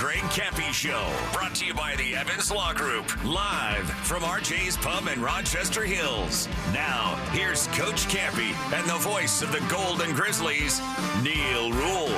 Greg Kampe Show, brought to you by the Evans Law Group, live from RJ's Pub in Rochester Hills. Now, here's Coach Kampe and the voice of the Golden Grizzlies, Neil Rule.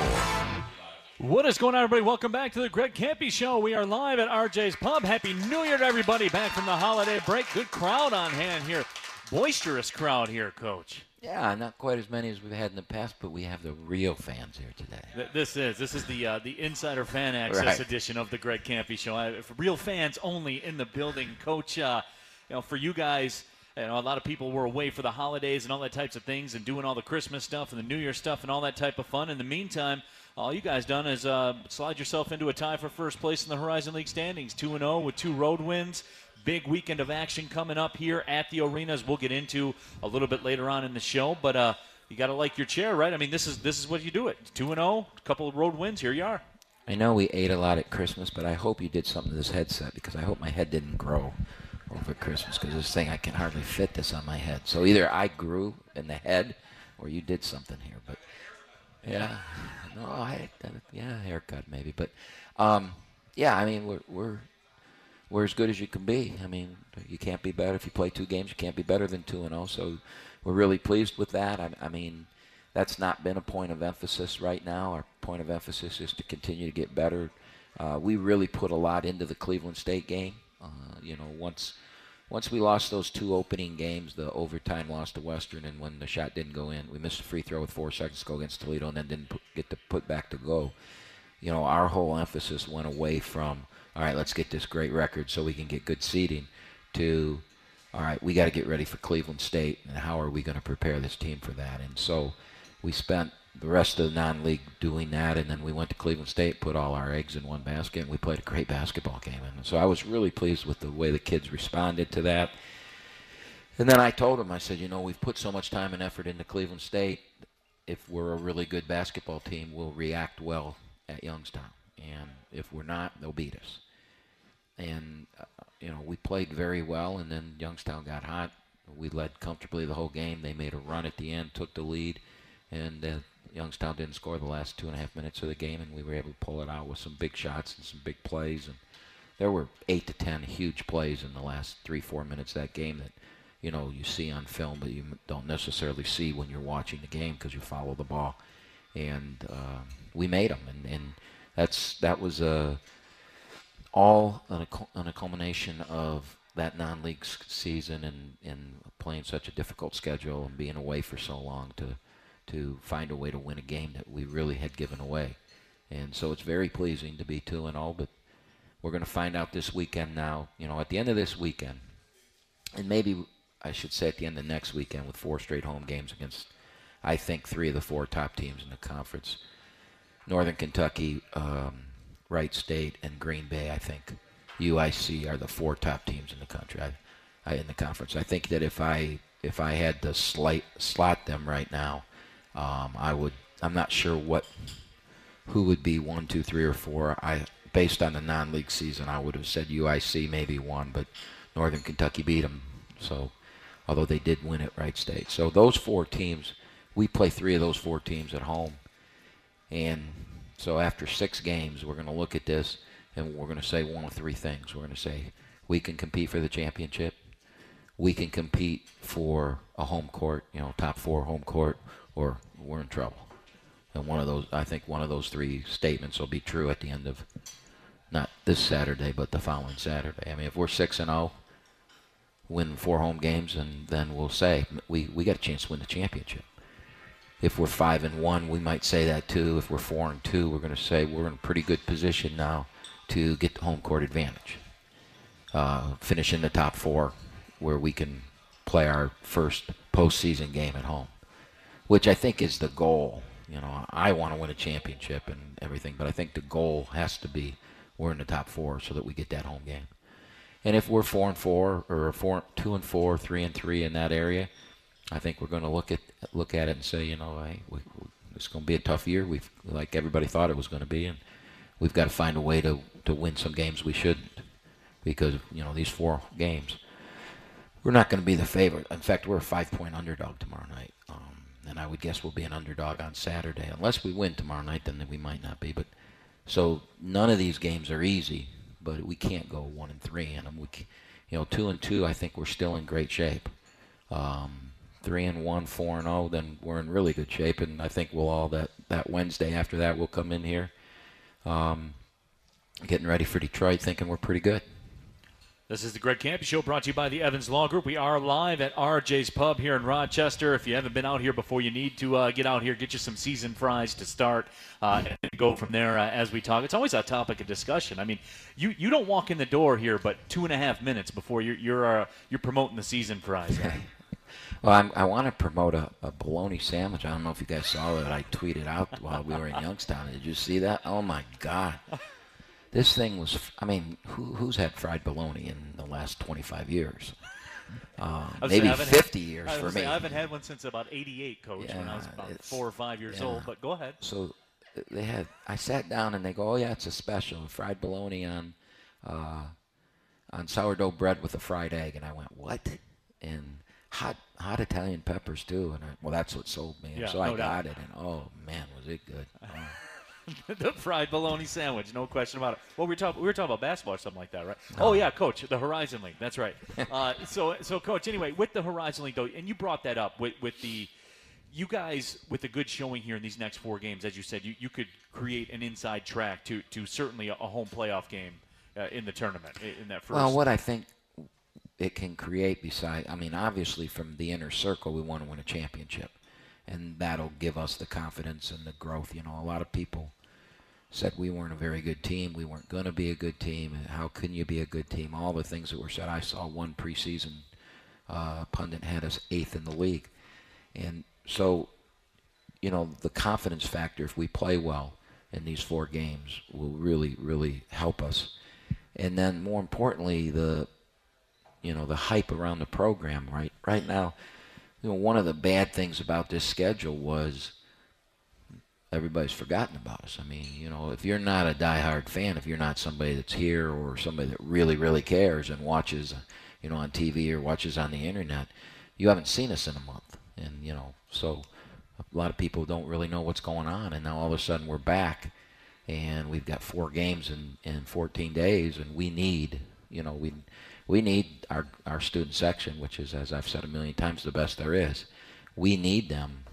What is going on, everybody? Welcome back to the Greg Kampe Show. We are live at RJ's Pub. Happy New Year to everybody back from the holiday break. Good crowd on hand here. Boisterous crowd here, Coach. Yeah, not quite as many as we've had in the past, but we have the real fans here today. Th- This is this is the uh, the insider fan access Right. edition of the Greg Kampe Show. I, for real fans only in the building, Coach. Uh, you know, for you guys, you know, a lot of people were away for the holidays and all that types of things, and doing all the Christmas stuff and the New Year stuff and all that type of fun. In the meantime, all you guys done is uh, slide yourself into a tie for first place in the Horizon League standings, two and zero with two road wins. Big weekend of action coming up here at the arenas. We'll get into a little bit later on in the show, but. Uh, you got to like your chair, right? I mean, this is this is what you do. It two and zero, a couple of road wins. Here you are. I know we ate a lot at Christmas, but I hope you did something to this headset because I hope my head didn't grow over Christmas because this thing I can hardly fit this on my head. So either I grew in the head or you did something here. But yeah, no, I yeah haircut maybe, but um, yeah, I mean we're we're we're as good as you can be. I mean you can't be better if you play two games. You can't be better than two and zero. So we're really pleased with that. I, I mean that's not been a point of emphasis right now. Our point of emphasis is to continue to get better. Uh, we really put a lot into the Cleveland State game. Uh, you know, once once we lost those two opening games, the overtime loss to Western, and when the shot didn't go in, we missed a free throw with four seconds to go against Toledo, and then didn't put, get to put back to go. You know, our whole emphasis went away from all right, let's get this great record so we can get good seeding, to all right, we got to get ready for Cleveland State, and how are we going to prepare this team for that? And so we spent the rest of the non-league doing that, and then we went to Cleveland State, put all our eggs in one basket, and we played a great basketball game. And so I was really pleased with the way the kids responded to that. And then I told them, I said, you know, we've put so much time and effort into Cleveland State. If we're a really good basketball team, we'll react well at Youngstown. And if we're not, they'll beat us. And, uh, you know, we played very well, and then Youngstown got hot. We led comfortably the whole game. They made a run at the end, took the lead, and uh, Youngstown didn't score the last two and a half minutes of the game, and we were able to pull it out with some big shots and some big plays. And there were eight to ten huge plays in the last three, four minutes of that game that, you know, you see on film, but you don't necessarily see when you're watching the game because you follow the ball. And uh, we made them, and, and that's that was a all on a, on a culmination of that non-league season and, and playing such a difficult schedule and being away for so long to to find a way to win a game that we really had given away. And so it's very pleasing to be 2 and all, but we're going to find out this weekend now, you know, at the end of this weekend. And maybe I should say at the end of next weekend with four straight home games against I think 3 of the four top teams in the conference. Northern Kentucky, um, Wright State, and Green Bay. I think UIC are the four top teams in the country. I, I, in the conference. I think that if I if I had to slight, slot them right now, um, I would. I'm not sure what who would be one, two, three, or four. I based on the non-league season, I would have said UIC maybe one, but Northern Kentucky beat them. So, although they did win at Wright State, so those four teams, we play three of those four teams at home. And so after six games, we're going to look at this and we're going to say one of three things. We're going to say we can compete for the championship, we can compete for a home court, you know, top four home court, or we're in trouble. And one of those, I think one of those three statements will be true at the end of not this Saturday, but the following Saturday. I mean, if we're 6 and 0, win four home games, and then we'll say we, we got a chance to win the championship if we're five and one, we might say that too. If we're four and two, we're going to say we're in a pretty good position now to get the home court advantage. Uh, finish in the top four, where we can play our first postseason game at home, which I think is the goal. You know, I want to win a championship and everything, but I think the goal has to be we're in the top four so that we get that home game. And if we're four and four, or four, two and four, three and three in that area, I think we're going to look at look at it and say, you know, hey, we, we, it's going to be a tough year. We've like everybody thought it was going to be, and we've got to find a way to to win some games we shouldn't, because you know these four games, we're not going to be the favorite. In fact, we're a five point underdog tomorrow night, um, and I would guess we'll be an underdog on Saturday, unless we win tomorrow night. Then we might not be, but So none of these games are easy, but we can't go one and three in them. We, you know, two and two, I think we're still in great shape. Um, three and one, four and zero, then we're in really good shape. And I think we'll all that that Wednesday after that we'll come in here, um, getting ready for Detroit, thinking we're pretty good. This is the Greg Kampe Show brought to you by the Evans Law Group. We are live at RJ's Pub here in Rochester. If you haven't been out here before, you need to uh, get out here, get you some seasoned fries to start, uh, and go from there uh, as we talk. It's always a topic of discussion. I mean, you, you don't walk in the door here, but two and a half minutes before you're you're uh, you're promoting the seasoned fries. Right? Well, I'm, i want to promote a, a bologna sandwich. I don't know if you guys saw it. I tweeted out while we were in Youngstown. Did you see that? Oh my God! This thing was. I mean, who, who's had fried bologna in the last 25 years? Uh, maybe 50 had, years for say, me. I haven't had one since about 88, Coach, Yeah, when I was about four or five years yeah. old. But go ahead. So they had. I sat down and they go, "Oh yeah, it's a special fried bologna on uh, on sourdough bread with a fried egg." And I went, "What?" And hot hot Italian peppers too. And I, well, that's what sold me. Yeah, so I doubt. got it, and oh man, was it good! Oh. the fried bologna sandwich, no question about it. Well, we were talking we were talking about basketball or something like that, right? Oh yeah, coach, the Horizon League. That's right. uh, so so coach, anyway, with the Horizon League though, and you brought that up with with the you guys with a good showing here in these next four games, as you said, you, you could create an inside track to to certainly a, a home playoff game uh, in the tournament in that first. Well, what I think it can create, beside, I mean, obviously from the inner circle, we want to win a championship, and that'll give us the confidence and the growth. You know, a lot of people said we weren't a very good team, we weren't going to be a good team, how can you be a good team? All the things that were said. I saw one preseason uh, pundit had us eighth in the league, and so you know, the confidence factor, if we play well in these four games, will really, really help us. And then more importantly, the, you know, the hype around the program right right now. You know, one of the bad things about this schedule was everybody's forgotten about us. I mean, you know, if you're not a diehard fan, if you're not somebody that's here or somebody that really, really cares and watches, you know, on TV or watches on the internet, you haven't seen us in a month. And, you know, so a lot of people don't really know what's going on. And now all of a sudden we're back and we've got four games in, in 14 days and we need, you know, we, we need our, our student section, which is, as I've said a million times, the best there is. We need them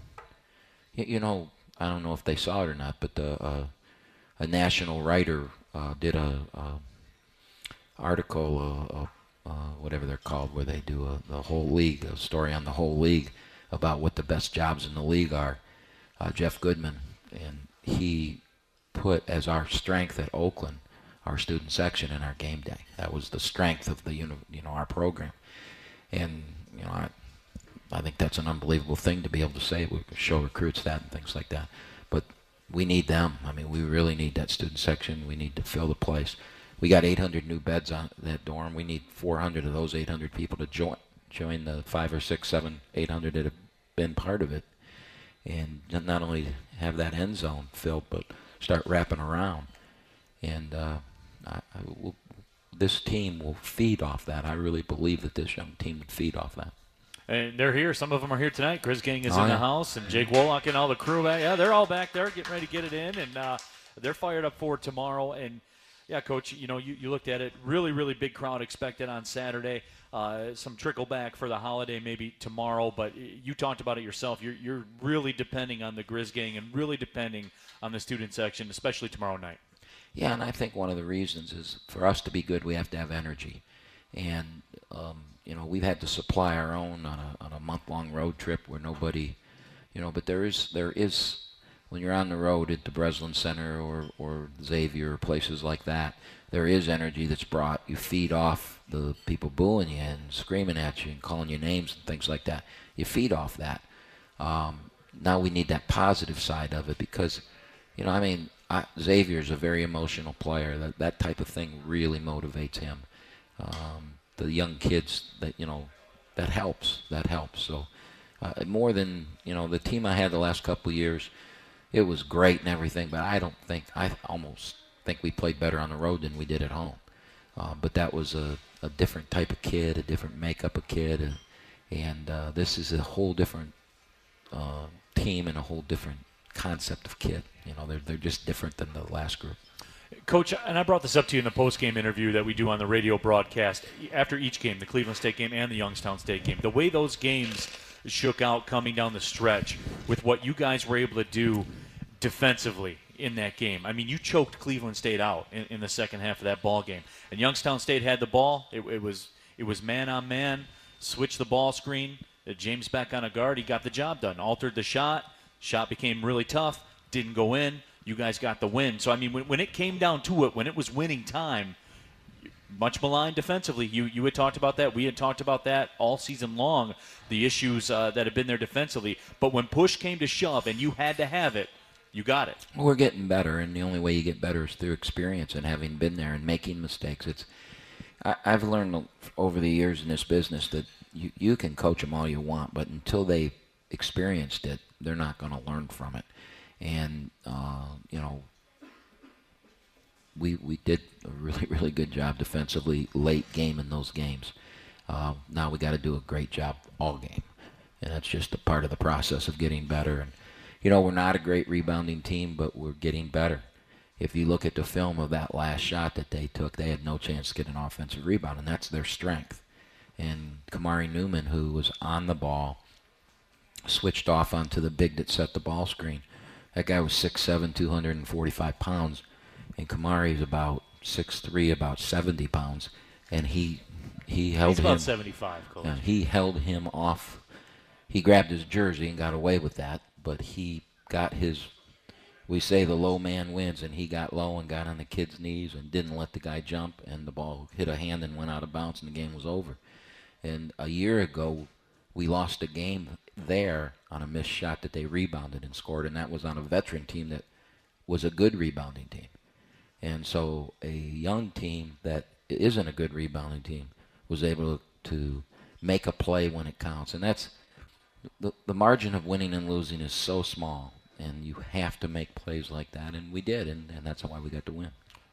Y- You know, I don't know if they saw it or not, but the uh, a national writer uh, did a, a article, uh, uh, uh, whatever they're called, where they do a, the whole league, a story on the whole league about what the best jobs in the league are. Uh, Jeff Goodman, and he put as our strength at Oakland our student section and our game day. That was the strength of the you know our program, and you know I, I think that's an unbelievable thing to be able to say. We show recruits that and things like that. But we need them. I mean, we really need that student section. We need to fill the place. We got 800 new beds on that dorm. We need 400 of those 800 people to join join the five or six, seven, 800 that have been part of it, and not only have that end zone filled, but start wrapping around. And uh, I, I will, this team will feed off that. I really believe that this young team would feed off that. And they're here. Some of them are here tonight. Chris Gang is Oh, in the house, and Jake Wollock and all the crew. Back. Yeah, they're all back there getting ready to get it in, and uh, they're fired up for tomorrow. And yeah, coach, you know, you, you looked at it. Really, really big crowd expected on Saturday. Uh, some trickle back for the holiday maybe tomorrow, but you talked about it yourself. You're, you're really depending on the Grizz Gang and really depending on the student section, especially tomorrow night. Yeah, and I think one of the reasons is for us to be good, we have to have energy, and um, you know we've had to supply our own on a on a month long road trip where nobody, you know, but there is there is when you're on the road at the Breslin Center or or Xavier or places like that, there is energy that's brought. You feed off the people booing you and screaming at you and calling you names and things like that. You feed off that. Um, now we need that positive side of it because, you know, I mean, I, Xavier's a very emotional player. That that type of thing really motivates him. Um, the young kids that you know, that helps. That helps. So uh, more than you know, the team I had the last couple years, it was great and everything. But I don't think I almost think we played better on the road than we did at home. Uh, but that was a, a different type of kid, a different makeup of kid, and, and uh, this is a whole different uh, team and a whole different concept of kid. You know, they're they're just different than the last group. Coach, and I brought this up to you in the post-game interview that we do on the radio broadcast after each game, the Cleveland State game and the Youngstown State game. The way those games shook out coming down the stretch with what you guys were able to do defensively in that game. I mean, you choked Cleveland State out in, in the second half of that ball game, and Youngstown State had the ball. It, it was it was man on man, switch the ball screen. James back on a guard, he got the job done. Altered the shot. Shot became really tough. Didn't go in. You guys got the win. So I mean, when, when it came down to it, when it was winning time, much maligned defensively. You you had talked about that. We had talked about that all season long. The issues uh, that have been there defensively. But when push came to shove, and you had to have it, you got it. We're getting better, and the only way you get better is through experience and having been there and making mistakes. It's I, I've learned over the years in this business that you you can coach them all you want, but until they experienced it, they're not going to learn from it. And uh, you know, we we did a really really good job defensively late game in those games. Uh, now we got to do a great job all game, and that's just a part of the process of getting better. And you know, we're not a great rebounding team, but we're getting better. If you look at the film of that last shot that they took, they had no chance to get an offensive rebound, and that's their strength. And Kamari Newman, who was on the ball, switched off onto the big that set the ball screen. That guy was 6'7", 245 pounds, and Kamari is about 6'3", about 70 pounds, and he he held He's about him. 75, Coach. Yeah, he held him off. He grabbed his jersey and got away with that, but he got his. We say the low man wins, and he got low and got on the kid's knees and didn't let the guy jump, and the ball hit a hand and went out of bounds, and the game was over. And a year ago, we lost a game there on a missed shot that they rebounded and scored, and that was on a veteran team that was a good rebounding team. And so a young team that isn't a good rebounding team was able to make a play when it counts. And that's the, the margin of winning and losing is so small, and you have to make plays like that. And we did, and, and that's why we got to win.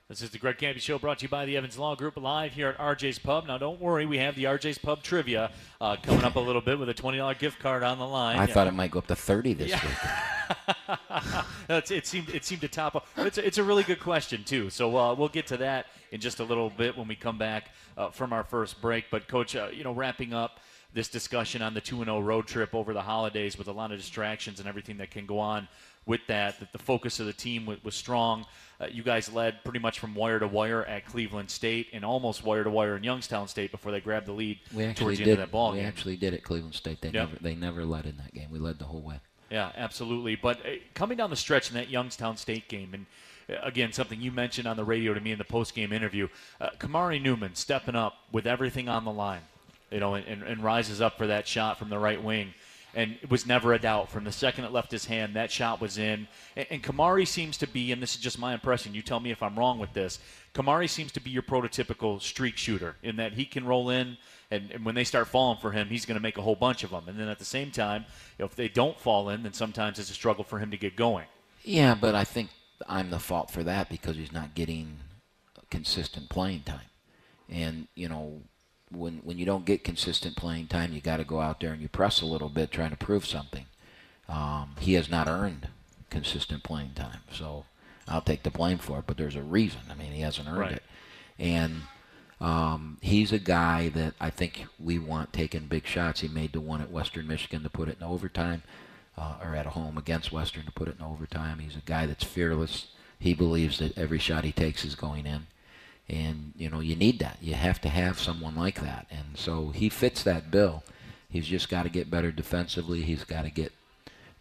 This is the Greg Kampe Show brought to you by the Evans Law Group live here at RJ's Pub. Now, don't worry, we have the RJ's Pub trivia uh, coming up a little bit with a $20 gift card on the line. I Yeah. thought it might go up to 30 this week. It seemed it seemed to top up. It's a, it's a really good question too. So uh, we'll get to that in just a little bit when we come back uh, from our first break. But coach, uh, you know, wrapping up this discussion on the two and zero road trip over the holidays with a lot of distractions and everything that can go on with that. That the focus of the team was strong. Uh, you guys led pretty much from wire to wire at Cleveland State and almost wire to wire in Youngstown State before they grabbed the lead We actually towards the did. end of that ball we game. actually did at Cleveland State. They Yep. never they never led in that game. We led the whole way. Yeah, absolutely. But uh, coming down the stretch in that Youngstown State game, and uh, again, something you mentioned on the radio to me in the post-game interview, uh, Kamari Newman stepping up with everything on the line, you know, and, and, and rises up for that shot from the right wing. And it was never a doubt from the second it left his hand, that shot was in. And, and Kamari seems to be, and this is just my impression, you tell me if I'm wrong with this, Kamari seems to be your prototypical streak shooter in that he can roll in, and, and when they start falling for him, he's going to make a whole bunch of them. And then at the same time, you know, if they don't fall in, then sometimes it's a struggle for him to get going. Yeah, but I think I'm the fault for that because he's not getting consistent playing time. And you know, when when you don't get consistent playing time, you got to go out there and you press a little bit, trying to prove something. Um, he has not earned consistent playing time, so I'll take the blame for it. But there's a reason. I mean, he hasn't earned Right. it, and um, he's a guy that I think we want taking big shots. He made the one at Western Michigan to put it in overtime, uh, or at home against Western to put it in overtime. He's a guy that's fearless. He believes that every shot he takes is going in, and you know you need that. You have to have someone like that, and so he fits that bill. He's just got to get better defensively. He's got to get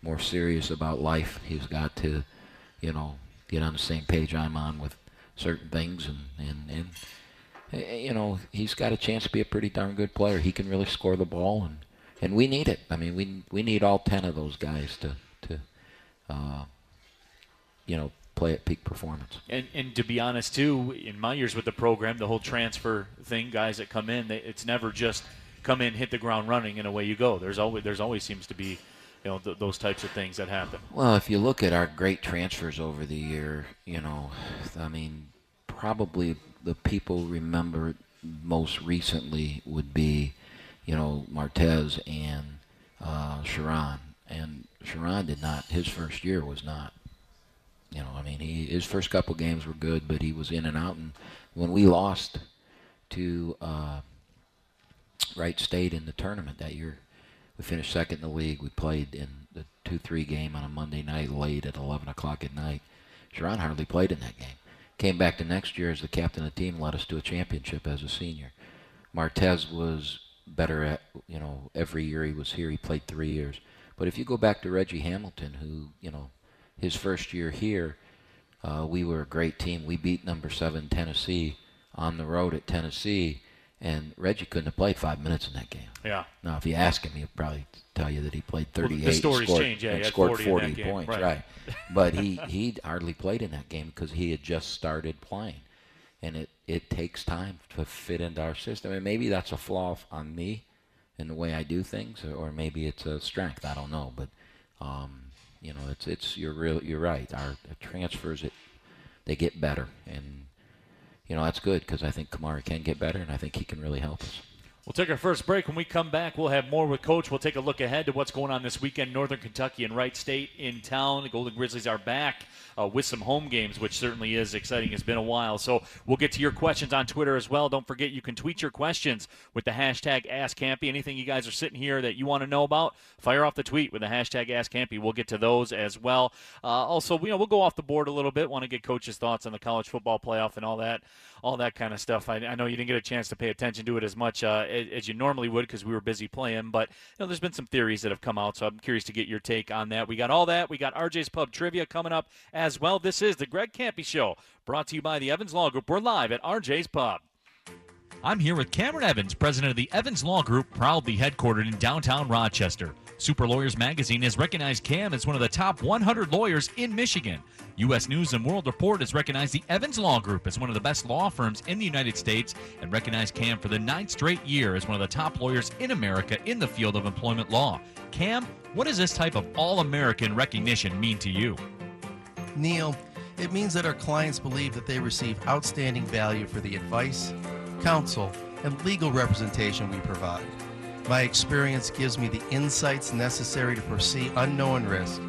more serious about life. He's got to, you know, get on the same page I'm on with certain things, and and and eh, you know he's got a chance to be a pretty darn good player. He can really score the ball, and and we need it. I mean, we we need all ten of those guys to to, uh, you know, play at peak performance. And, and to be honest, too, in my years with the program, the whole transfer thing, guys that come in, they, it's never just come in, hit the ground running, and away you go. There's always there's always seems to be, you know, th- those types of things that happen. Well, if you look at our great transfers over the year, you know, I mean, probably the people remember most recently would be, you know, Martez and uh, Sherron. and Sherron did not. His first year was not. You know, I mean, he his first couple games were good, but he was in and out. And when we lost to uh, Wright State in the tournament that year, we finished second in the league. We played in the two-three game on a Monday night late at 11 o'clock at night. Sherron hardly played in that game. Came back the next year as the captain of the team, led us to a championship as a senior. Martez was better at you know every year he was here. He played three years. But if you go back to Reggie Hamilton, who you know his first year here, uh, we were a great team. We beat number seven Tennessee on the road at Tennessee, and Reggie couldn't have played five minutes in that game. Yeah. Now, if you ask him, he'll probably tell you that he played 38 the stories scored, change, yeah, and scored 40 in that game, points, right. right? But he he hardly played in that game because he had just started playing, and it it takes time to fit into our system. And maybe that's a flaw on me in the way I do things, or, or maybe it's a strength. I don't know, but um, you know, it's it's you're real. You're right. Our transfers it they get better, and you know that's good because I think Kamari can get better, and I think he can really help us. We'll take our first break. When we come back, we'll have more with Coach. We'll take a look ahead to what's going on this weekend. Northern Kentucky and Wright State in town. The Golden Grizzlies are back uh, with some home games, which certainly is exciting. It's been a while. So we'll get to your questions on Twitter as well. Don't forget you can tweet your questions with the hashtag AskKampe. Anything you guys are sitting here that you want to know about, fire off the tweet with the hashtag AskKampe. We'll get to those as well. Uh, also, you know, we'll go off the board a little bit. Want to get coaches' thoughts on the college football playoff and all that, all that kind of stuff. I, I know you didn't get a chance to pay attention to it as much uh, as, you normally would because we were busy playing, but you know, there's been some theories that have come out, so I'm curious to get your take on that. We got all that. We got RJ's Pub trivia coming up as well. This is the Greg Kampe Show, brought to you by the Evans Law Group. We're live at RJ's Pub. I'm here with Cameron Evans, president of the Evans Law Group, proudly headquartered in downtown Rochester. Super Lawyers Magazine has recognized Cam as one of the top 100 lawyers in Michigan. U.S. News and World Report has recognized the Evans Law Group as one of the best law firms in the United States and recognized Cam for the ninth straight year as one of the top lawyers in America in the field of employment law. Cam, what does this type of all American recognition mean to you? Neil, it means that our clients believe that they receive outstanding value for the advice, counsel, and legal representation we provide. My experience gives me the insights necessary to foresee unknown risk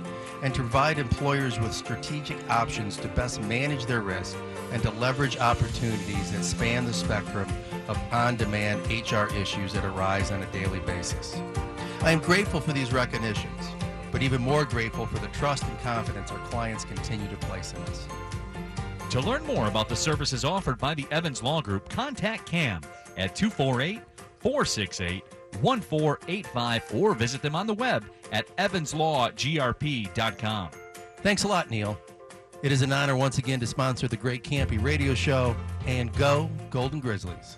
and to provide employers with strategic options to best manage their risk and to leverage opportunities that span the spectrum of on demand HR issues that arise on a daily basis. I am grateful for these recognitions, but even more grateful for the trust and confidence our clients continue to place in us. To learn more about the services offered by the Evans Law Group, contact Cam at 248 468 1485 or visit them on the web at evanslawgrp.com. Thanks a lot, Neil. It is an honor once again to sponsor the Greg Kampe Radio Show and go Golden Grizzlies.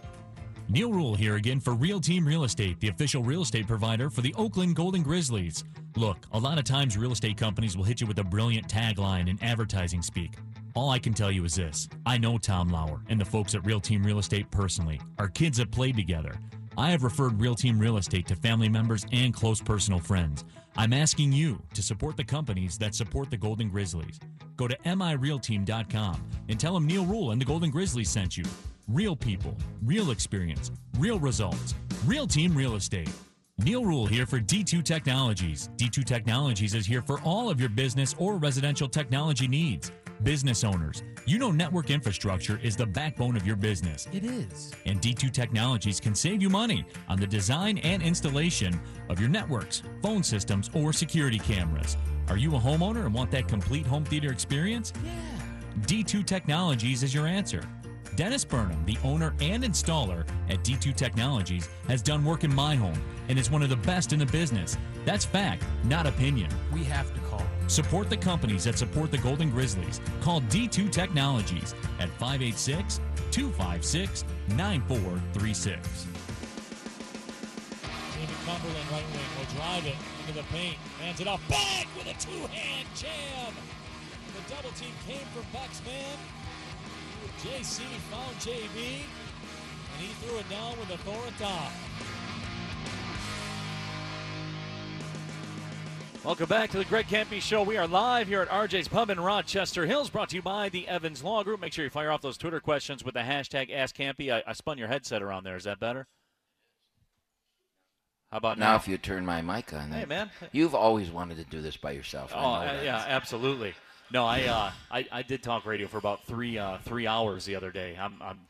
Neil Rule here again for Real Team Real Estate, the official real estate provider for the Oakland Golden Grizzlies. Look, a lot of times real estate companies will hit you with a brilliant tagline in advertising speak. All I can tell you is this I know Tom Lauer and the folks at Real Team Real Estate personally. Our kids have played together. I have referred Real Team Real Estate to family members and close personal friends. I'm asking you to support the companies that support the Golden Grizzlies. Go to mirealteam.com and tell them Neil Rule and the Golden Grizzlies sent you. Real people, real experience, real results. Real Team Real Estate. Neil Rule here for D2 Technologies. D2 Technologies is here for all of your business or residential technology needs. Business owners, you know network infrastructure is the backbone of your business. It is. And D2 Technologies can save you money on the design and installation of your networks, phone systems, or security cameras. Are you a homeowner and want that complete home theater experience? Yeah. D2 Technologies is your answer. Dennis Burnham, the owner and installer at D2 Technologies, has done work in my home and is one of the best in the business. That's fact, not opinion. We have to call. Support the companies that support the Golden Grizzlies. Call D2 Technologies at 586 256 9436. David Cumberland, right wing, will drive it into the paint. Hands it off. Back with a two-hand jam. The double team came from Buck's man. JC found JB, and he threw it down with authority. Welcome back to the Greg Kampe Show. We are live here at RJ's Pub in Rochester Hills, brought to you by the Evans Law Group. Make sure you fire off those Twitter questions with the hashtag AskKampe. I, I spun your headset around there. Is that better? How about Now, now? if you turn my mic on, Hey, man. You've always wanted to do this by yourself. Oh, uh, yeah, absolutely. No, I, uh, I I did talk radio for about three uh, three hours the other day. I'm I'm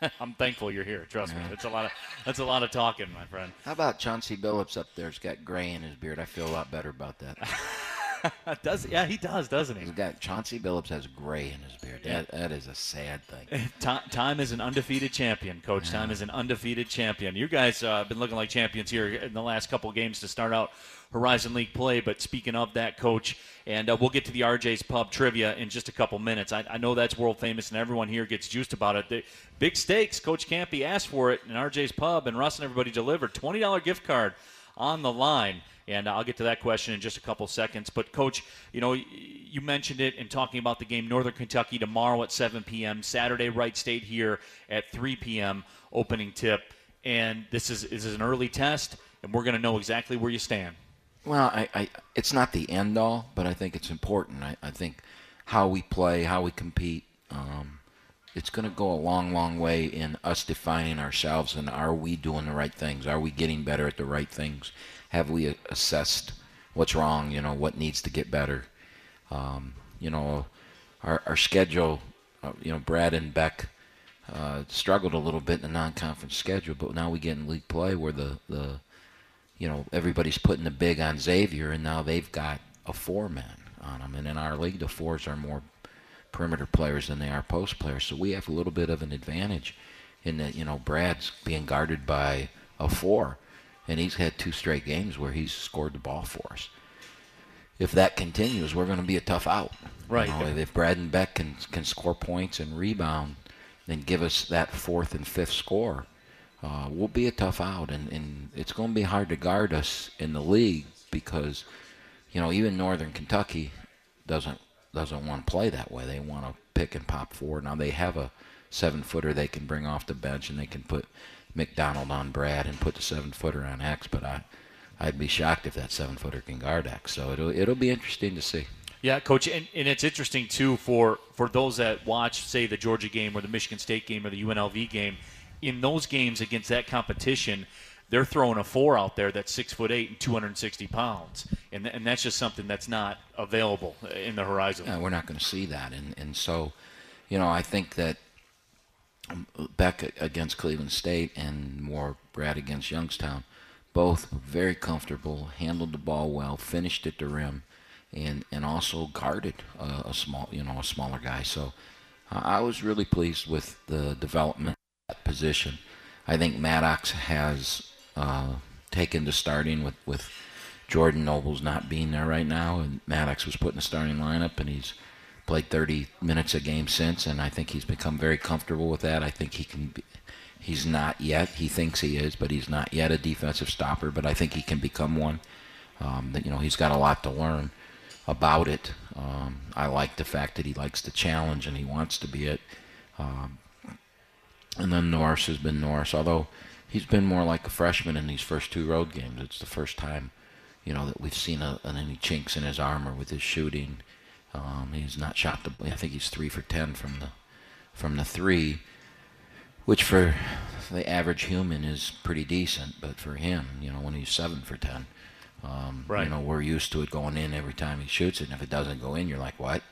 I'm thankful you're here. Trust me, it's a lot of that's a lot of talking, my friend. How about Chauncey Billups up there? He's got gray in his beard? I feel a lot better about that. does yeah, he does, doesn't he? He's got Chauncey Billups has gray in his beard. That, that is a sad thing. Time, time is an undefeated champion, Coach. Time is an undefeated champion. You guys uh, have been looking like champions here in the last couple games to start out Horizon League play. But speaking of that, Coach, and uh, we'll get to the RJ's Pub trivia in just a couple minutes. I, I know that's world famous, and everyone here gets juiced about it. The, big stakes. Coach Kampe asked for it in RJ's Pub, and Russ and everybody delivered. Twenty dollar gift card on the line. And I'll get to that question in just a couple seconds. But, Coach, you know, you mentioned it in talking about the game Northern Kentucky tomorrow at 7 p.m., Saturday, Wright State here at 3 p.m., opening tip. And this is, this is an early test, and we're going to know exactly where you stand. Well, I, I, it's not the end all, but I think it's important. I, I think how we play, how we compete, um, it's going to go a long, long way in us defining ourselves and are we doing the right things? Are we getting better at the right things? Have we assessed what's wrong? You know, what needs to get better? Um, you know, our, our schedule, uh, you know, Brad and Beck uh, struggled a little bit in the non-conference schedule, but now we get in league play where the, the you know, everybody's putting the big on Xavier, and now they've got a four man on them. And in our league, the fours are more perimeter players than they are post players. So we have a little bit of an advantage in that, you know, Brad's being guarded by a four, and he's had two straight games where he's scored the ball for us. If that continues, we're going to be a tough out. Right. You know, if Brad and Beck can can score points and rebound, and give us that fourth and fifth score, uh, we'll be a tough out, and, and it's going to be hard to guard us in the league because, you know, even Northern Kentucky doesn't doesn't want to play that way. They want to pick and pop four. Now they have a seven footer they can bring off the bench, and they can put McDonald on Brad and put the seven footer on X. But I, I'd be shocked if that seven footer can guard X. So it'll it'll be interesting to see. Yeah, coach, and, and it's interesting too for for those that watch, say, the Georgia game or the Michigan State game or the UNLV game. In those games against that competition, they're throwing a four out there that's six foot eight and 260 pounds, and and that's just something that's not available in the horizon. Yeah, we're not going to see that, and and so, you know, I think that um, Beck against Cleveland State and more Brad against Youngstown, both very comfortable, handled the ball well, finished at the rim, and and also guarded uh, a small, you know, a smaller guy. So uh, I was really pleased with the development that position. I think Maddox has uh, taken to starting with with Jordan Nobles not being there right now, and Maddox was put in the starting lineup, and he's played 30 minutes a game since, and I think he's become very comfortable with that. I think he can. Be, he's not yet. He thinks he is, but he's not yet a defensive stopper. But I think he can become one. Um, that you know, he's got a lot to learn about it. Um, I like the fact that he likes the challenge and he wants to be it. Um, and then Norris has been Norris, although he's been more like a freshman in these first two road games. It's the first time, you know, that we've seen a, any chinks in his armor with his shooting. Um, he's not shot the. I think he's three for ten from the from the three, which for the average human is pretty decent. But for him, you know, when he's seven for ten, um, Right. you know, we're used to it going in every time he shoots it. And if it doesn't go in, you're like, what?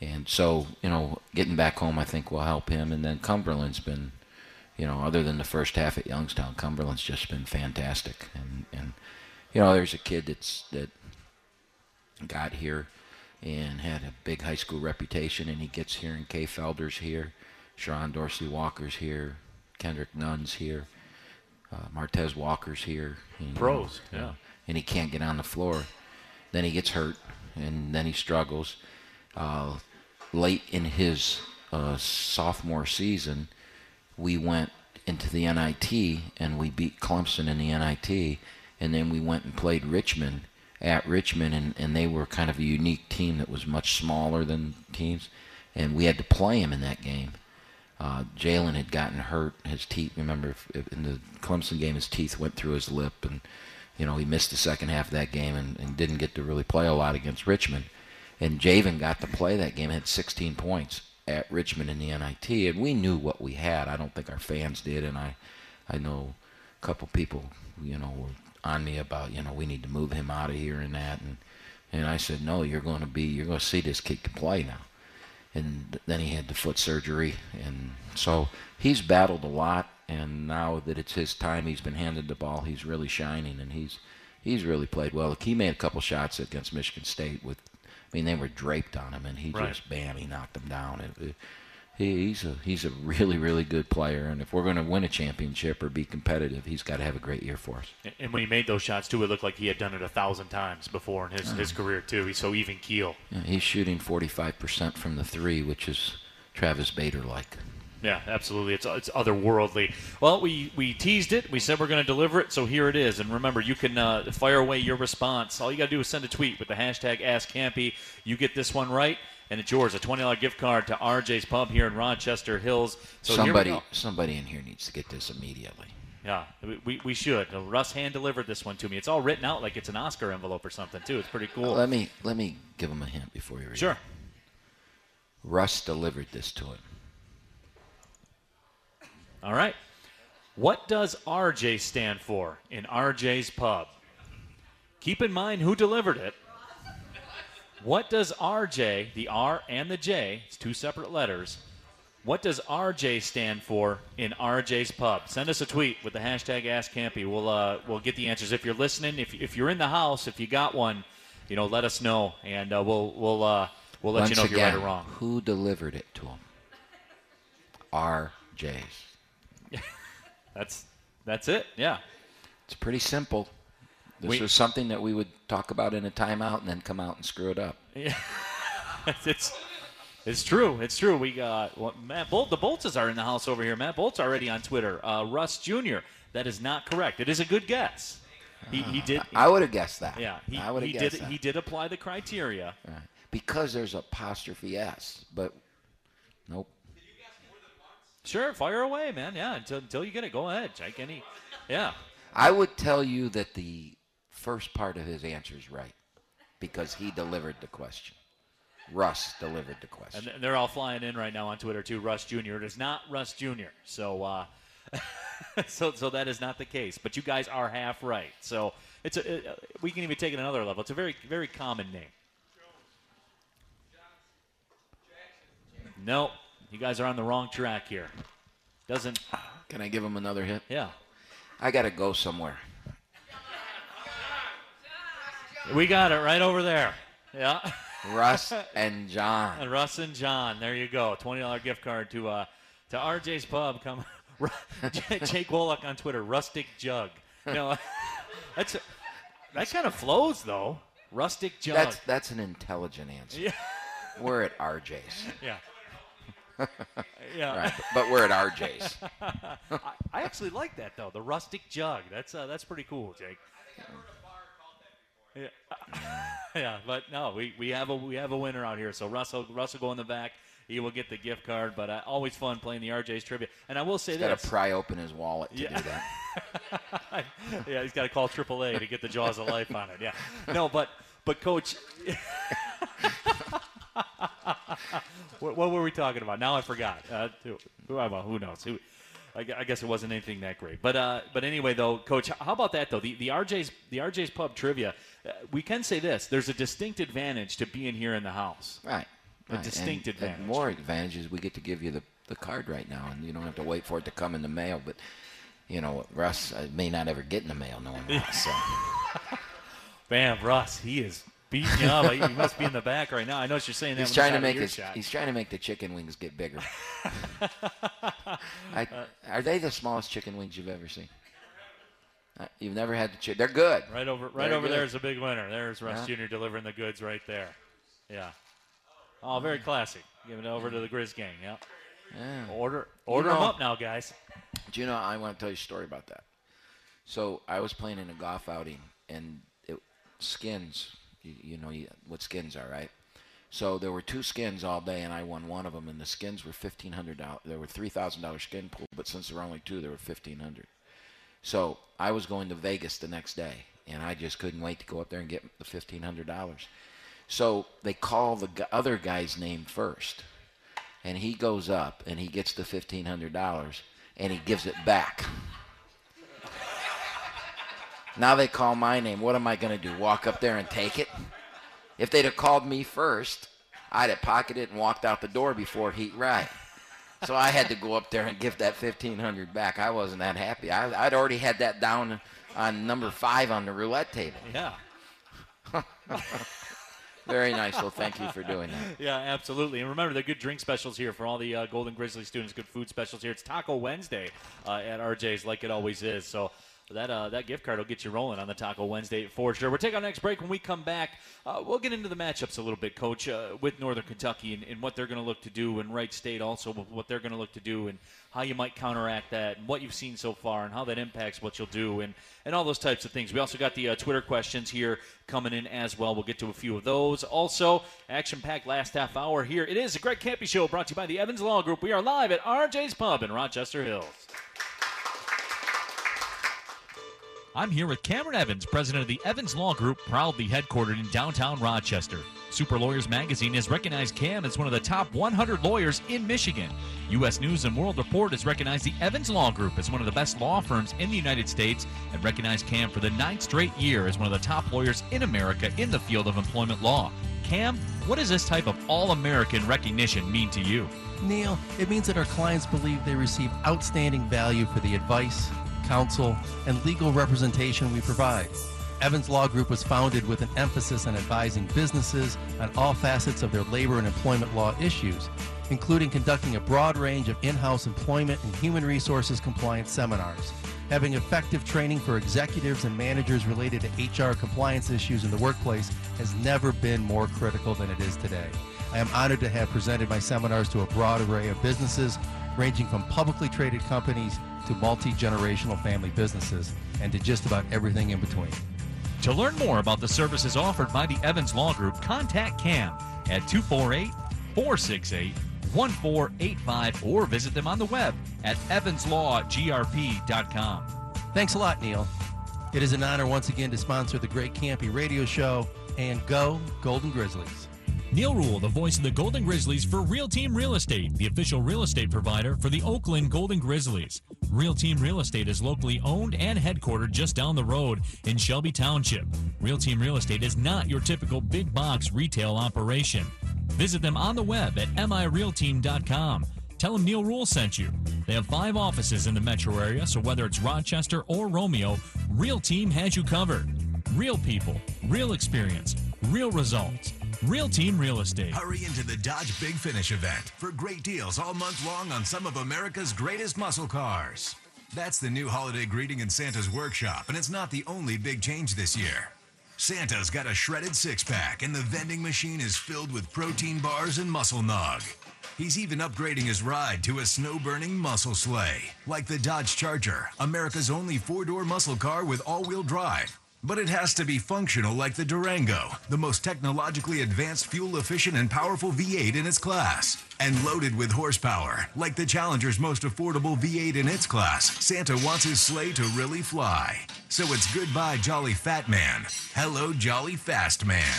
And so, you know, getting back home, I think will help him. And then Cumberland's been, you know, other than the first half at Youngstown, Cumberland's just been fantastic. And and you know, there's a kid that's that got here and had a big high school reputation, and he gets here, and Kay Felder's here, Sherron Dorsey Walker's here, Kendrick Nunn's here, uh, Martez Walker's here. and, Pros, you know, yeah. And he can't get on the floor. Then he gets hurt, and then he struggles. Uh, late in his uh, sophomore season, we went into the NIT and we beat Clemson in the NIT, and then we went and played Richmond at Richmond, and, and they were kind of a unique team that was much smaller than teams, and we had to play him in that game. Uh, Jalen had gotten hurt. His teeth. Remember, in the Clemson game, his teeth went through his lip, and you know he missed the second half of that game and, and didn't get to really play a lot against Richmond. And Jaevin got to play that game. Had 16 points at Richmond in the NIT, and we knew what we had. I don't think our fans did, and I, I know a couple people, you know, were on me about you know we need to move him out of here and that and and I said no you're going to be you're going to see this kid can play now and then he had the foot surgery and so he's battled a lot and now that it's his time he's been handed the ball he's really shining and he's he's really played well he made a couple shots against Michigan State with I mean they were draped on him and he Right. just bam he knocked them down it, it, he, he's a he's a really really good player and if we're going to win a championship or be competitive he's got to have a great year for us And when he made those shots too, it looked like he had done it a thousand times before in his, his uh-huh. career too. He's so even keel. Yeah, he's shooting 45% from the three which is Travis Bader like Yeah, absolutely. It's it's otherworldly. Well, we we teased it. We said we're going to deliver it, so here it is. And remember, you can uh, fire away your response. All you got to do is send a tweet with the hashtag AskKampe. You get this one right, and it's yours. A twenty dollar gift card to RJ's Pub here in Rochester Hills. So somebody somebody in here needs to get this immediately Yeah, we, we, should. Uh, Russ hand delivered this one to me. It's all written out like it's an Oscar envelope or something too. It's pretty cool. let me let me give him a hint before you read it. Sure. it. Russ delivered this to him All right. What does RJ stand for in RJ's Pub? Keep in mind who delivered it. What does RJ, the R and the J, it's two separate letters. What does RJ stand for in RJ's Pub? Send us a tweet with the hashtag AskKampe. We'll uh, we'll get the answers. If you're listening, if, if you're in the house, if you got one, you know, let us know, and uh, we'll we'll uh, we'll let Once you know if you're right or wrong. who delivered it to him RJ's That's that's it. Yeah. it's pretty simple this We- was something that we would talk about in a timeout and then come out and screw it up Yeah, it's it's true. It's true. We got well, Matt Bolt. The Bolts are in the house over here. Matt Bolt's already on Twitter. Uh, Russ Jr. That is not correct. It is a good guess. He, he did. I would have guessed that yeah, he, I would have guessed did. that. He did apply the criteria. Right. Because there's apostrophe S, but nope. Sure, fire away, man. Yeah, until, until you get it, go ahead. Jake. Any, yeah. I would tell you that the first part of his answer is right because he delivered the question. Russ delivered the question. And they're all flying in right now on Twitter too. Russ Jr. It is not Russ Jr. So, uh, so, so that is not the case. But you guys are half right. So it's a, it, we can even take it another level. It's a very, very common name. No, you guys are on the wrong track here. Doesn't. Can I give him another hit? Yeah. I got to go somewhere. We got it right over there. Yeah. Russ and John. And Russ and John, there you go. Twenty dollar gift card to uh to RJ's Pub. Come, Jake Wolock on Twitter. Rustic Jug. No, that's that kind of flows though. Rustic Jug. That's that's an intelligent answer. yeah, We're at RJ's. yeah, yeah. Right. But we're at RJ's. I, I actually like that though. The rustic jug. That's uh, that's pretty cool, Jake. Yeah. yeah, but no, we, we have a we have a winner out here. So Russell Russell go in the back. He will get the gift card. But uh, always fun playing the RJ's trivia. And I will say He's got to pry open his wallet to Yeah. do that. yeah, he's got to call AAA to get the jaws of life on it. Yeah, no, but but coach, what, what were we talking about? Now I forgot. Uh, who, who, who knows? Who, I, I guess it wasn't anything that great. But uh, but anyway, though, coach, how about that though? The the RJ's the RJ's pub trivia. Uh, we can say this: there's a distinct advantage to being here in the house. Right. A right. distinct and, advantage. And more advantages, we get to give you the, the card right now, and you don't have to wait for it to come in the mail. But, you know, Russ uh, may not ever get in the mail knowing that. So. Bam, Russ, he is beating you up. he must be in the back right now. I know what you're saying. He's trying to make his, earshot. he's trying to make the chicken wings get bigger. I, are they the smallest chicken wings you've ever seen? Uh, you've never had the chicken. They're good. Right over, right Very over good. there is a big winner. There's Russ Jr. delivering the goods right there. Yeah. Oh, very classy. Giving it over to the Grizz gang. Yeah. Yeah. Order, order them know- up now, guys. Do you know? I want to tell you a story about that. So I was playing in a golf outing, and it, skins. You, you know you, what skins are, right? So there were two skins all day, and I won one of them. And the skins were fifteen hundred dollars. There were three thousand dollars skin pool, but since there were only two, there were fifteen hundred. So I was going to Vegas the next day, and I just couldn't wait to go up there and get the fifteen hundred dollars. So they call the other guy's name first, and he goes up and he gets the fifteen hundred dollars, and he gives it back. Now they call my name. What am I going to do? Walk up there and take it? If they'd have called me first, I'd have pocketed and walked out the door before Heat Right. So I had to go up there and give that 1500 back. I wasn't that happy. I, I'd already had that down on number five on the roulette table. Yeah. Very nice. Well, thank you for doing that. Yeah, absolutely. And remember, the good drink specials here for all the uh, Golden Grizzly students. Good food specials here. It's Taco Wednesday uh, at RJ's, like it always is. So that uh, that gift card will get you rolling on the Taco Wednesday for sure. We're taking our next break. When we come back, uh, we'll get into the matchups a little bit, Coach, uh, with Northern Kentucky and, and what they're going to look to do, and Wright State also what they're going to look to do, and how you might counteract that, and what you've seen so far, and how that impacts what you'll do, and and all those types of things. We also got the uh, Twitter questions here coming in as well. We'll get to a few of those. Also, action-packed last half hour here. It is the Greg Kampe Show, brought to you by the Evans Law Group. We are live at RJ's Pub in Rochester Hills. I'm here with Cameron Evans, president of the Evans Law Group, proudly headquartered in downtown Rochester. Super Lawyers Magazine has recognized Cam as one of the top 100 lawyers in Michigan. U.S. News and World Report has recognized the Evans Law Group as one of the best law firms in the United States and recognized Cam for the ninth straight year as one of the top lawyers in America in the field of employment law. Cam, what does this type of all American recognition mean to you? Neil, it means that our clients believe they receive outstanding value for the advice, counsel, and legal representation we provide. Evans Law Group was founded with an emphasis on advising businesses on all facets of their labor and employment law issues, including conducting a broad range of in house employment and human resources compliance seminars. Having effective training for executives and managers related to HR compliance issues in the workplace has never been more critical than it is today. I am honored to have presented my seminars to a broad array of businesses, ranging from publicly traded companies to multi generational family businesses, and to just about everything in between. To learn more about the services offered by the Evans Law Group, contact Cam at 248 468 1485 or visit them on the web at evanslawgrp.com. Thanks a lot, Neil. It is an honor once again to sponsor the Greg Kampe Radio Show and go Golden Grizzlies. Neil Rule, the voice of the Golden Grizzlies for Real Team Real Estate, the official real estate provider for the Oakland Golden Grizzlies. Real Team Real Estate is locally owned and headquartered just down the road in Shelby Township. Real Team Real Estate is not your typical big box retail operation. Visit them on the web at mirealteam.com. Tell them Neil Rule sent you. They have five offices in the metro area, so whether it's Rochester or Romeo, Real Team has you covered. Real people, real experience, real results. Real Team Real Estate. Hurry into the Dodge Big Finish event for great deals all month long on some of America's greatest muscle cars. That's the new holiday greeting in Santa's workshop, and it's not the only big change this year. Santa's got a shredded six pack, and the vending machine is filled with protein bars and muscle nog. He's even upgrading his ride to a snow burning muscle sleigh, like the Dodge Charger, America's only four door muscle car with all wheel drive. But it has to be functional like the Durango, the most technologically advanced, fuel efficient, and powerful V8 in its class. And loaded with horsepower, like the Challenger's most affordable V8 in its class, Santa wants his sleigh to really fly. So it's goodbye, Jolly Fat Man. Hello, Jolly Fast Man.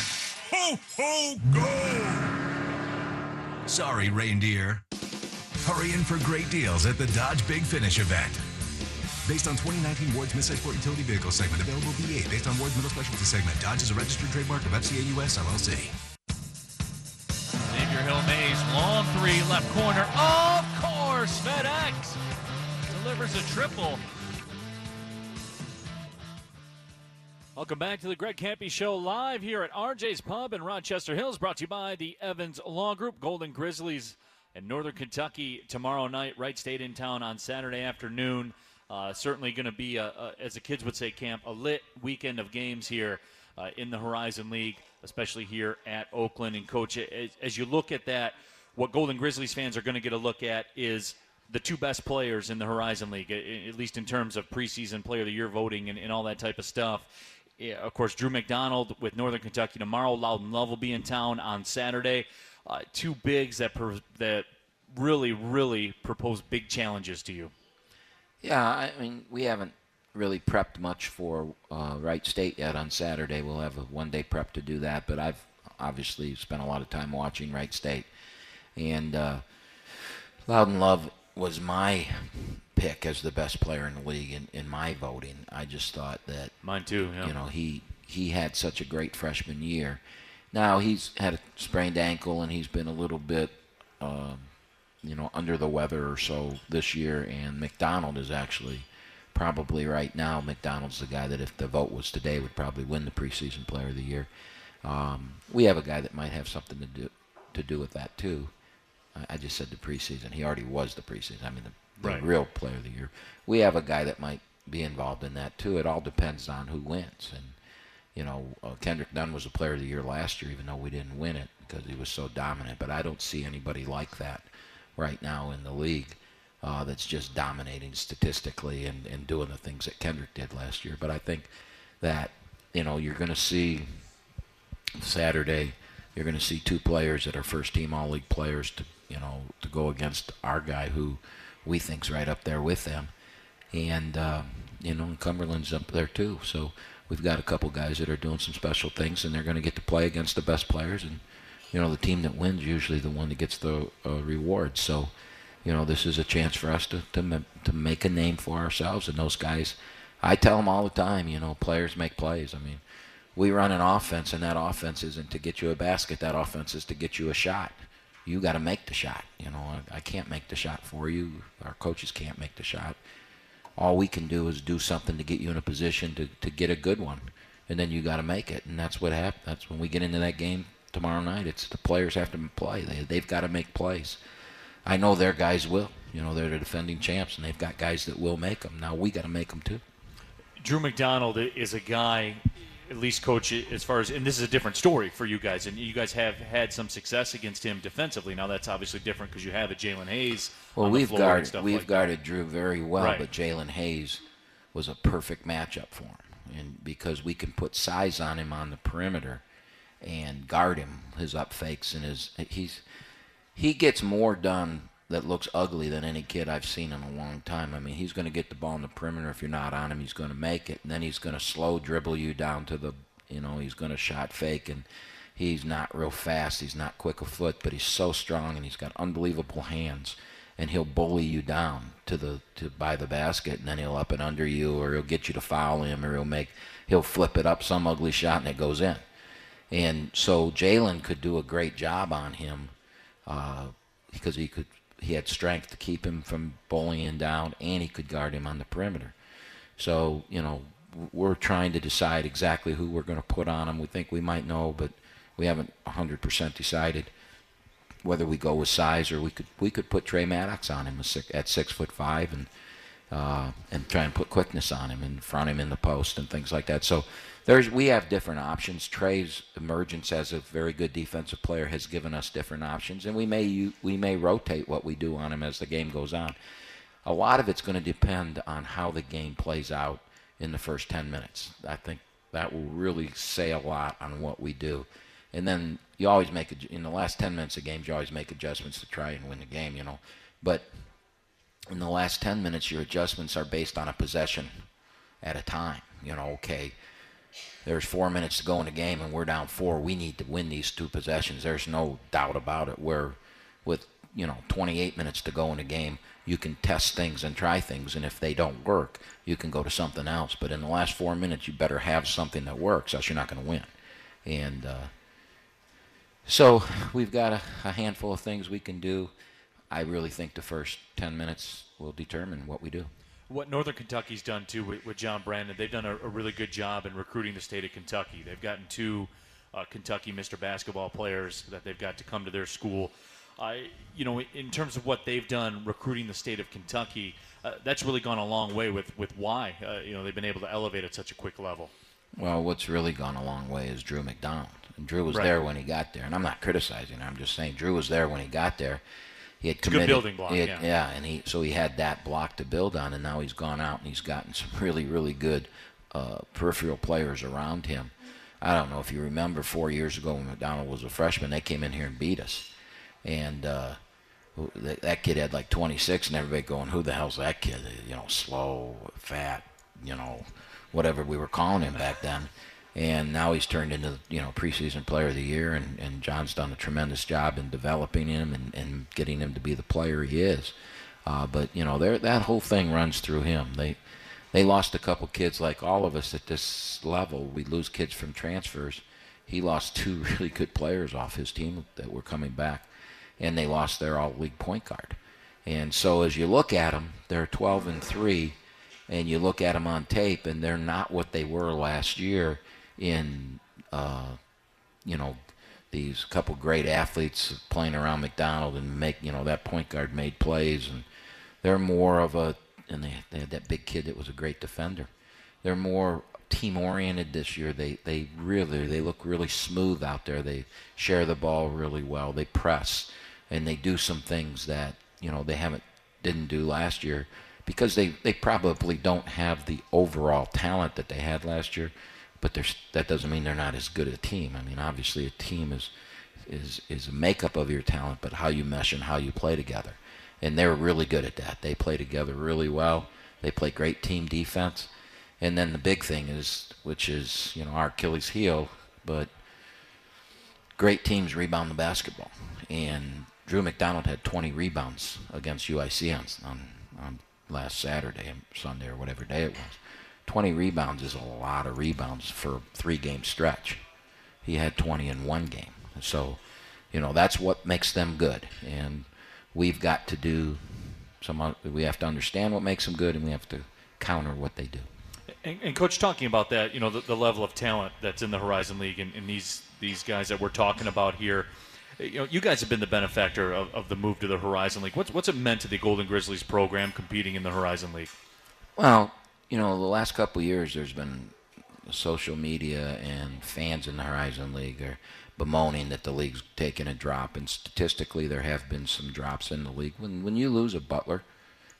Ho, ho, go! Sorry, reindeer. Hurry in for great deals at the Dodge Big Finish event. Based on 2019 Ward's midsize sport utility vehicle segment, available V8. Based on Ward's middle specialty segment, Dodge is a registered trademark of FCA US LLC. Xavier Hill Mays, long three, left corner. Of course, FedEx delivers a triple. Welcome back to the Greg Kampe Show live here at RJ's Pub in Rochester Hills, brought to you by the Evans Law Group, Golden Grizzlies, and Northern Kentucky tomorrow night. Wright State in town on Saturday afternoon. Uh, certainly going to be, a, a, as the kids would say, camp, a lit weekend of games here uh, in the Horizon League, especially here at Oakland. And, Coach, as, as you look at that, what Golden Grizzlies fans are going to get a look at is the two best players in the Horizon League, at least in terms of preseason player of the year voting and, and all that type of stuff. Of course, Drew McDonald with Northern Kentucky tomorrow. Loudon Love will be in town on Saturday. Uh, two bigs that per, that really, really propose big challenges to you. Yeah, I mean, we haven't really prepped much for uh, Wright State yet on Saturday. We'll have a one day prep to do that, but I've obviously spent a lot of time watching Wright State. And uh, Loudon Love was my pick as the best player in the league in, in my voting. I just thought that Mine too. Yeah. you know he he had such a great freshman year. Now he's had a sprained ankle and he's been a little bit, um, you know, under the weather or so this year. And McDonald is actually probably right now. McDonald's the guy that if the vote was today would probably win the preseason player of the year. Um, we have a guy that might have something to do to do with that too. I, I just said the preseason. He already was the preseason. I mean the, the Right. real player of the year. We have a guy that might be involved in that too. It all depends on who wins. And you know, uh, Kendrick Nunn was the player of the year last year, even though we didn't win it because he was so dominant. But I don't see anybody like that right now in the league uh, that's just dominating statistically and, and doing the things that Kendrick did last year. But I think that you know you're going to see Saturday. You're going to see two players that are first team All League players to you know to go against our guy who we think's right up there with them, and uh, you know and Cumberland's up there too. So we've got a couple guys that are doing some special things, and they're going to get to play against the best players. And you know the team that wins usually the one that gets the uh, reward. So you know this is a chance for us to to to make a name for ourselves. And those guys, I tell them all the time. You know, players make plays. I mean we run an offense, and that offense isn't to get you a basket. That offense is to get you a shot. You got to make the shot. You know, I, I can't make the shot for you. Our coaches can't make the shot. All we can do is do something to get you in a position to, to get a good one, and then you got to make it. And that's what happened. That's when we get into that game tomorrow night. It's the players have to play. They they've got to make plays. I know their guys will. You know, they're the defending champs, and they've got guys that will make them. Now we got to make them too. Drew McDonald is a guy, at least coach, as far as, and this is a different story for you guys, and you guys have had some success against him defensively. Now that's obviously different because you have a Jalen Hayes. Well, we've guarded stuff we've like guarded Drew very well, Right. but Jalen Hayes was a perfect matchup for him, and because we can put size on him on the perimeter and guard him, his up fakes and his he's he gets more done that looks ugly than any kid I've seen in a long time. I mean, he's going to get the ball in the perimeter. If you're not on him, he's going to make it, and then he's going to slow dribble you down to the, you know, he's going to shot fake, and he's not real fast. He's not quick of foot, but he's so strong, and he's got unbelievable hands, and he'll bully you down to the to by the basket, and then he'll up and under you, or he'll get you to foul him, or he'll make he'll flip it up some ugly shot, and it goes in. And so Jalen could do a great job on him uh, because he could he had strength to keep him from bullying down, and he could guard him on the perimeter. So you know we're trying to decide exactly who we're going to put on him. We think we might know, but we haven't 100% decided whether we go with size or we could we could put Trey Maddox on him at six, foot five and uh, and try and put quickness on him and front him in the post and things like that. So there's we have different options. Trey's emergence as a very good defensive player has given us different options, and we may we may rotate what we do on him as the game goes on. A lot of it's going to depend on how the game plays out in the first 10 minutes. I think that will really say a lot on what we do. And then you always make in the last 10 minutes of games you always make adjustments to try and win the game, you know. But in the last 10 minutes, your adjustments are based on a possession at a time. You know, okay, there's four minutes to go in the game and we're down four. We need to win these two possessions. There's no doubt about it. Where with, you know, 28 minutes to go in the game, you can test things and try things. And if they don't work, you can go to something else. But in the last four minutes, you better have something that works, else you're not going to win. And, uh, so we've got a, a handful of things we can do. I really think the first 10 minutes will determine what we do. What Northern Kentucky's done too with, with John Brannen, they've done a, a really good job in recruiting the state of Kentucky. They've gotten two uh, Kentucky Mr. Basketball players that they've got to come to their school. I, you know, in terms of what they've done recruiting the state of Kentucky, uh, that's really gone a long way with with why uh, you know they've been able to elevate at such a quick level. Well, what's really gone a long way is Drew McDonald. And Drew was Right. there when he got there. And I'm not criticizing. I'm just saying Drew was there when he got there. He had a good committed, building block, had- yeah. and he so he had that block to build on, and now he's gone out and he's gotten some really, really good uh, peripheral players around him. I don't know if you remember four years ago when McDonald was a freshman, they came in here and beat us, and uh, that, that kid had like 26, and everybody going, "Who the hell's that kid? You know, slow, fat, you know, whatever we were calling him back then." And now he's turned into you know preseason player of the year, and, and John's done a tremendous job in developing him and, and getting him to be the player he is. Uh, but you know, that whole thing runs through him. They they lost a couple kids, like all of us at this level. We lose kids from transfers. He lost two really good players off his team that were coming back, and they lost their all-league point guard. And so as you look at them, they're 12 and three, and you look at them on tape, and they're not what they were last year in, uh, you know, these couple great athletes playing around McDonald and make you know that point guard made plays and they're more of a and they they had that big kid that was a great defender. They're more team oriented this year. They they really they look really smooth out there. They share the ball really well. They press and they do some things that you know they haven't didn't do last year because they they probably don't have the overall talent that they had last year but that doesn't mean they're not as good a team. I mean, obviously, a team is is is a makeup of your talent, but how you mesh and how you play together. And they're really good at that. They play together really well. They play great team defense. And then the big thing is, which is you know our Achilles heel, but great teams rebound the basketball. And Drew McDonald had 20 rebounds against UIC on, on, on last Saturday, or Sunday, or whatever day it was. 20 rebounds is a lot of rebounds for a three game stretch. He had 20 in one game. So, you know, that's what makes them good. And we've got to do some, we have to understand what makes them good and we have to counter what they do. And, and coach, talking about that, you know, the, the, level of talent that's in the Horizon League and, and, these these guys that we're talking about here, eh, you know, you guys have been the benefactor of, of the move to the Horizon League. What's what's it meant to the Golden Grizzlies program competing in the Horizon League? Well, you know, the last couple years, there's been social media and fans in the Horizon League are bemoaning that the league's taken a drop, and statistically, there have been some drops in the league. When when you lose a Butler,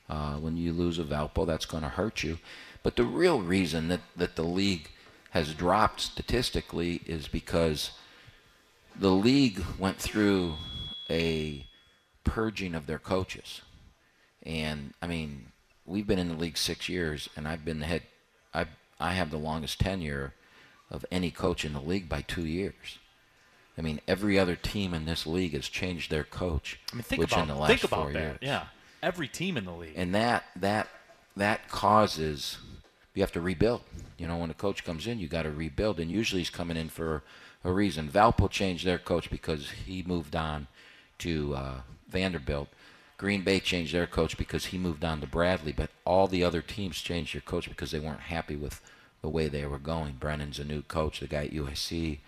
uh, when you lose a Valpo, that's going to hurt you. But the real reason that that the league has dropped statistically is because the league went through a purging of their coaches. And I mean, we've been in the league six years, and I've been the head. I I have the longest tenure of any coach in the league by two years. I mean, every other team in this league has changed their coach. I mean, think which about, in the last think about four that. years. Yeah, every team in the league. And that that that causes you have to rebuild. You know, when a coach comes in, you got to rebuild, and usually he's coming in for a reason. Valpo changed their coach because he moved on to uh, Vanderbilt Green Bay changed their coach because he moved on to Bradley, but all the other teams changed their coach because they weren't happy with the way they were going. Brennan's a new coach, the guy at USC.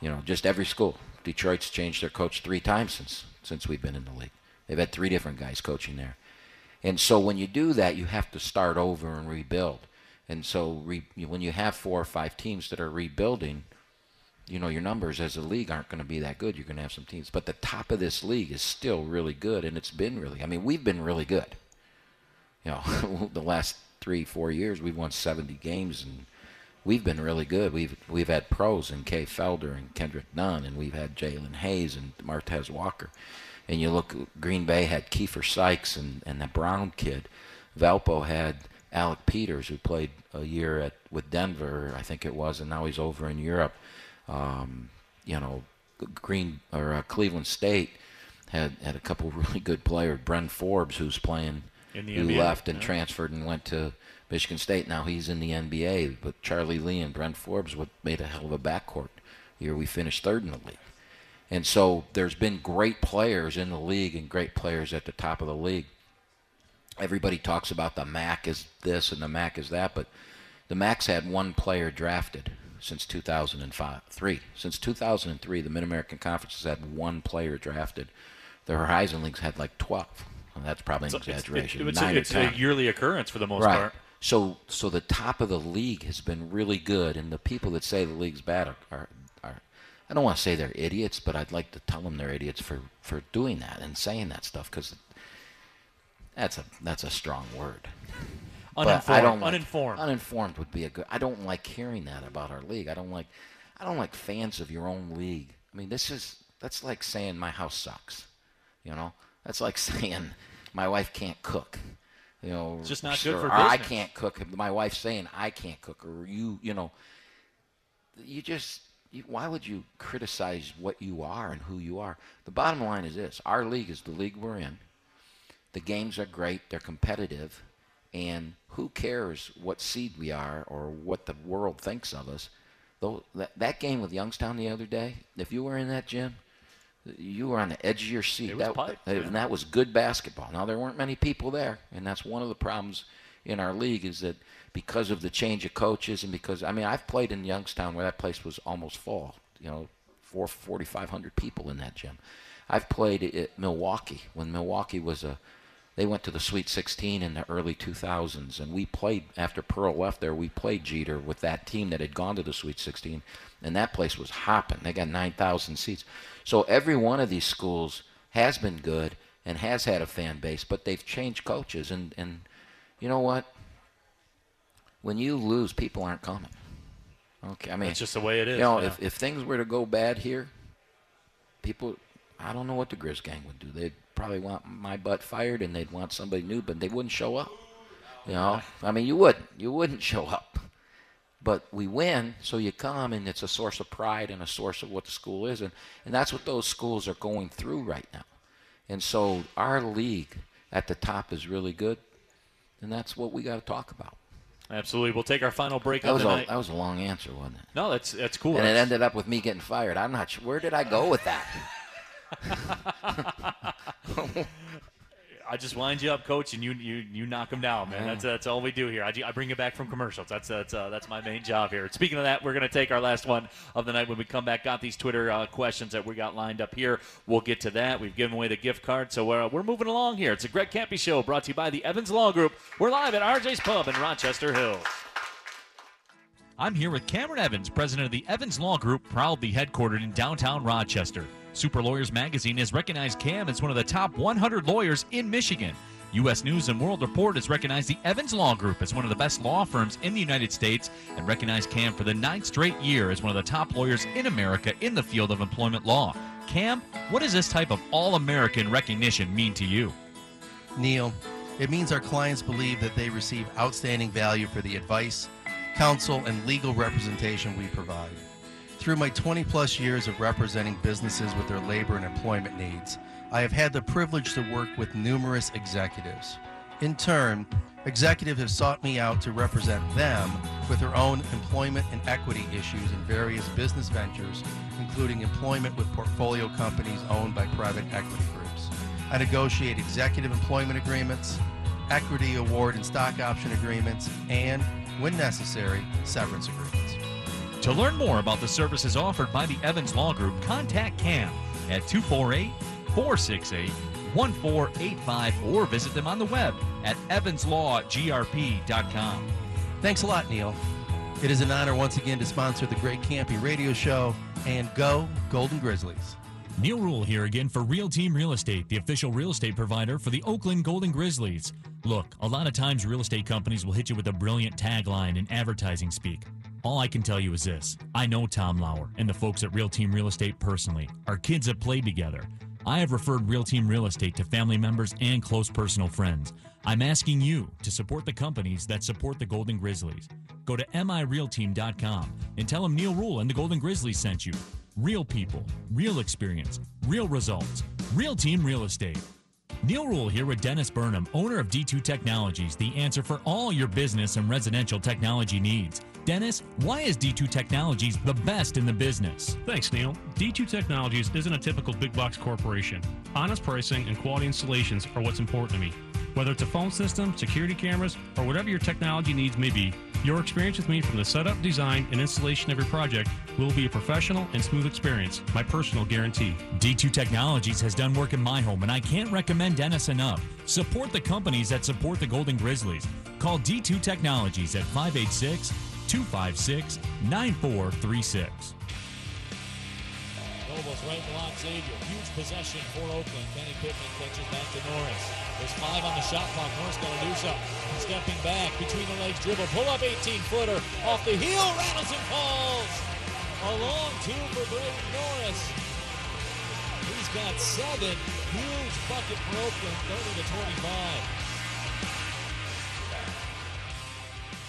You know, just every school. Detroit's changed their coach three times since since we've been in the league. They've had three different guys coaching there. And so when you do that, you have to start over and rebuild. And so re, when you have four or five teams that are rebuilding, you know, your numbers as a league aren't going to be that good. You're going to have some teams, but the top of this league is still really good, and it's been really. I mean, we've been really good. You know, the last three, four years, we've won 70 games, and we've been really good. We've we've had pros in Kay Felder and Kendrick Nunn, and we've had Jalen Hayes and Martez Walker. And you look, Green Bay had Keifer Sykes and and the Brown kid. Valpo had Alec Peters, who played a year at with Denver, I think it was, and now he's over in Europe. Um, you know, Green or uh, Cleveland State had had a couple really good players. Bryn Forbes, who's playing, who NBA, left and yeah. transferred and went to Michigan State. Now he's in the NBA. But Charlie Lee and Bryn Forbes made a hell of a backcourt. Here we finished third in the league. And so there's been great players in the league and great players at the top of the league. Everybody talks about the MAC is this and the MAC is that, but the MAC's had one player drafted since 2005. Three. Since 2003, the Mid American Conference has had one player drafted. The Horizon League's had like 12. Well, that's probably an exaggeration. It's, it's, a, it's a, yearly occurrence for the most right. part. So, so the top of the league has been really good, and the people that say the league's bad are, are, are I don't want to say they're idiots, but I'd like to tell them they're idiots for, for doing that and saying that stuff because that's a that's a strong word. Uninformed. But I don't like, uninformed. Uninformed would be a good. I don't like hearing that about our league. I don't like. I don't like fans of your own league. I mean, this is that's like saying my house sucks. You know, that's like saying my wife can't cook. You know, it's just not good for or business. I can't cook. My wife's saying I can't cook, or you, you know, you just. You, why would you criticize what you are and who you are? The bottom line is this: our league is the league we're in. the games are great, they're competitive, and who cares what seed we are or what the world thinks of us? Though that, that game with Youngstown the other day, if you were in that gym, you were on the edge of your seat. Was that, pipe, and yeah. that was good basketball. Now there weren't many people there, and that's one of the problems in our league is that because of the change of coaches and because I mean I've played in Youngstown where that place was almost full. You know, four forty five hundred people in that gym. I've played at Milwaukee when Milwaukee was a they went to the Sweet 16 in the early 2000s, and we played after Pearl left there. We played Jeter with that team that had gone to the Sweet 16, and that place was hopping. They got 9,000 seats. So every one of these schools has been good and has had a fan base, but they've changed coaches, and and you know what? When you lose, people aren't coming. Okay, I mean it's just the way it is. You know, yeah. if if things were to go bad here, people, I don't know what the Grizz gang would do. They'd probably want my butt fired, and they'd want somebody new, but they wouldn't show up. You know, I mean, you wouldn't. You wouldn't show up. But we win, so you come, and it's a source of pride and a source of what the school is, and and that's what those schools are going through right now. And so our league at the top is really good, and that's what we got to talk about. Absolutely. We'll take our final break That was a that was a long answer, wasn't it? no, that's that's cool. And it ended up with me getting fired. I'm not sure. Where did I go with that? I just wind you up, coach, and you you, you knock them down, man. That's that's all we do here. I, I bring you back from commercials. That's that's uh, that's my main job here. Speaking of that, we're to take our last one of the night when we come back. Got these Twitter uh, questions that we got lined up here. We'll get to that. We've given away the gift card, so we're, we're moving along here. It's a Greg Kampe show brought to you by the Evans Law Group. We're live at RJ's Pub in Rochester Hills. I'm here with Cameron Evans, president of the Evans Law Group, proudly headquartered in downtown Rochester. Super Lawyers Magazine has recognized Cam as one of the top 100 lawyers in Michigan. U.S. News and World Report has recognized the Evans Law Group as one of the best law firms in the United States and recognized Cam for the ninth straight year as one of the top lawyers in America in the field of employment law. Cam, what does this type of all American recognition mean to you? Neil, it means our clients believe that they receive outstanding value for the advice, counsel, and legal representation we provide. Through my 20 plus years of representing businesses with their labor and employment needs, I have had the privilege to work with numerous executives. In turn, executives have sought me out to represent them with their own employment and equity issues in various business ventures, including employment with portfolio companies owned by private equity groups. I negotiate executive employment agreements, equity award and stock option agreements, and, when necessary, severance agreements. To learn more about the services offered by the Evans Law Group, contact Cam at 248 468 1485 or visit them on the web at evanslawgrp.com. Thanks a lot, Neil. It is an honor once again to sponsor the Greg Kampe Radio Show and go Golden Grizzlies. Neil Rule here again for Real Team Real Estate, the official real estate provider for the Oakland Golden Grizzlies. Look, a lot of times real estate companies will hit you with a brilliant tagline in advertising speak. All I can tell you is this I know Tom Lauer and the folks at Real Team Real Estate personally. Our kids have played together. I have referred Real Team Real Estate to family members and close personal friends. I'm asking you to support the companies that support the Golden Grizzlies. Go to mirealteam.com and tell them Neil Rule and the Golden Grizzlies sent you. Real people, real experience, real results. Real Team Real Estate. Neil Rule here with Dennis Burnham, owner of D2 Technologies, the answer for all your business and residential technology needs. Dennis, why is D2 Technologies the best in the business? Thanks, Neil. D2 Technologies isn't a typical big box corporation. Honest pricing and quality installations are what's important to me. Whether it's a phone system, security cameras, or whatever your technology needs may be, your experience with me from the setup, design, and installation of your project will be a professional and smooth experience, my personal guarantee. D2 Technologies has done work in my home, and I can't recommend Dennis enough. Support the companies that support the Golden Grizzlies. Call D2 Technologies at 586 256 9436. Nobles right line, Xavier. Huge possession for Oakland. Kenny Pittman catches back to Norris. There's five on the shot clock. Norris got to do something. Stepping back, between the legs, dribble, pull up 18 footer. Off the heel, rattles and falls. A long two for Braden Norris. He's got seven. Huge bucket for Oakland, 30 to 25.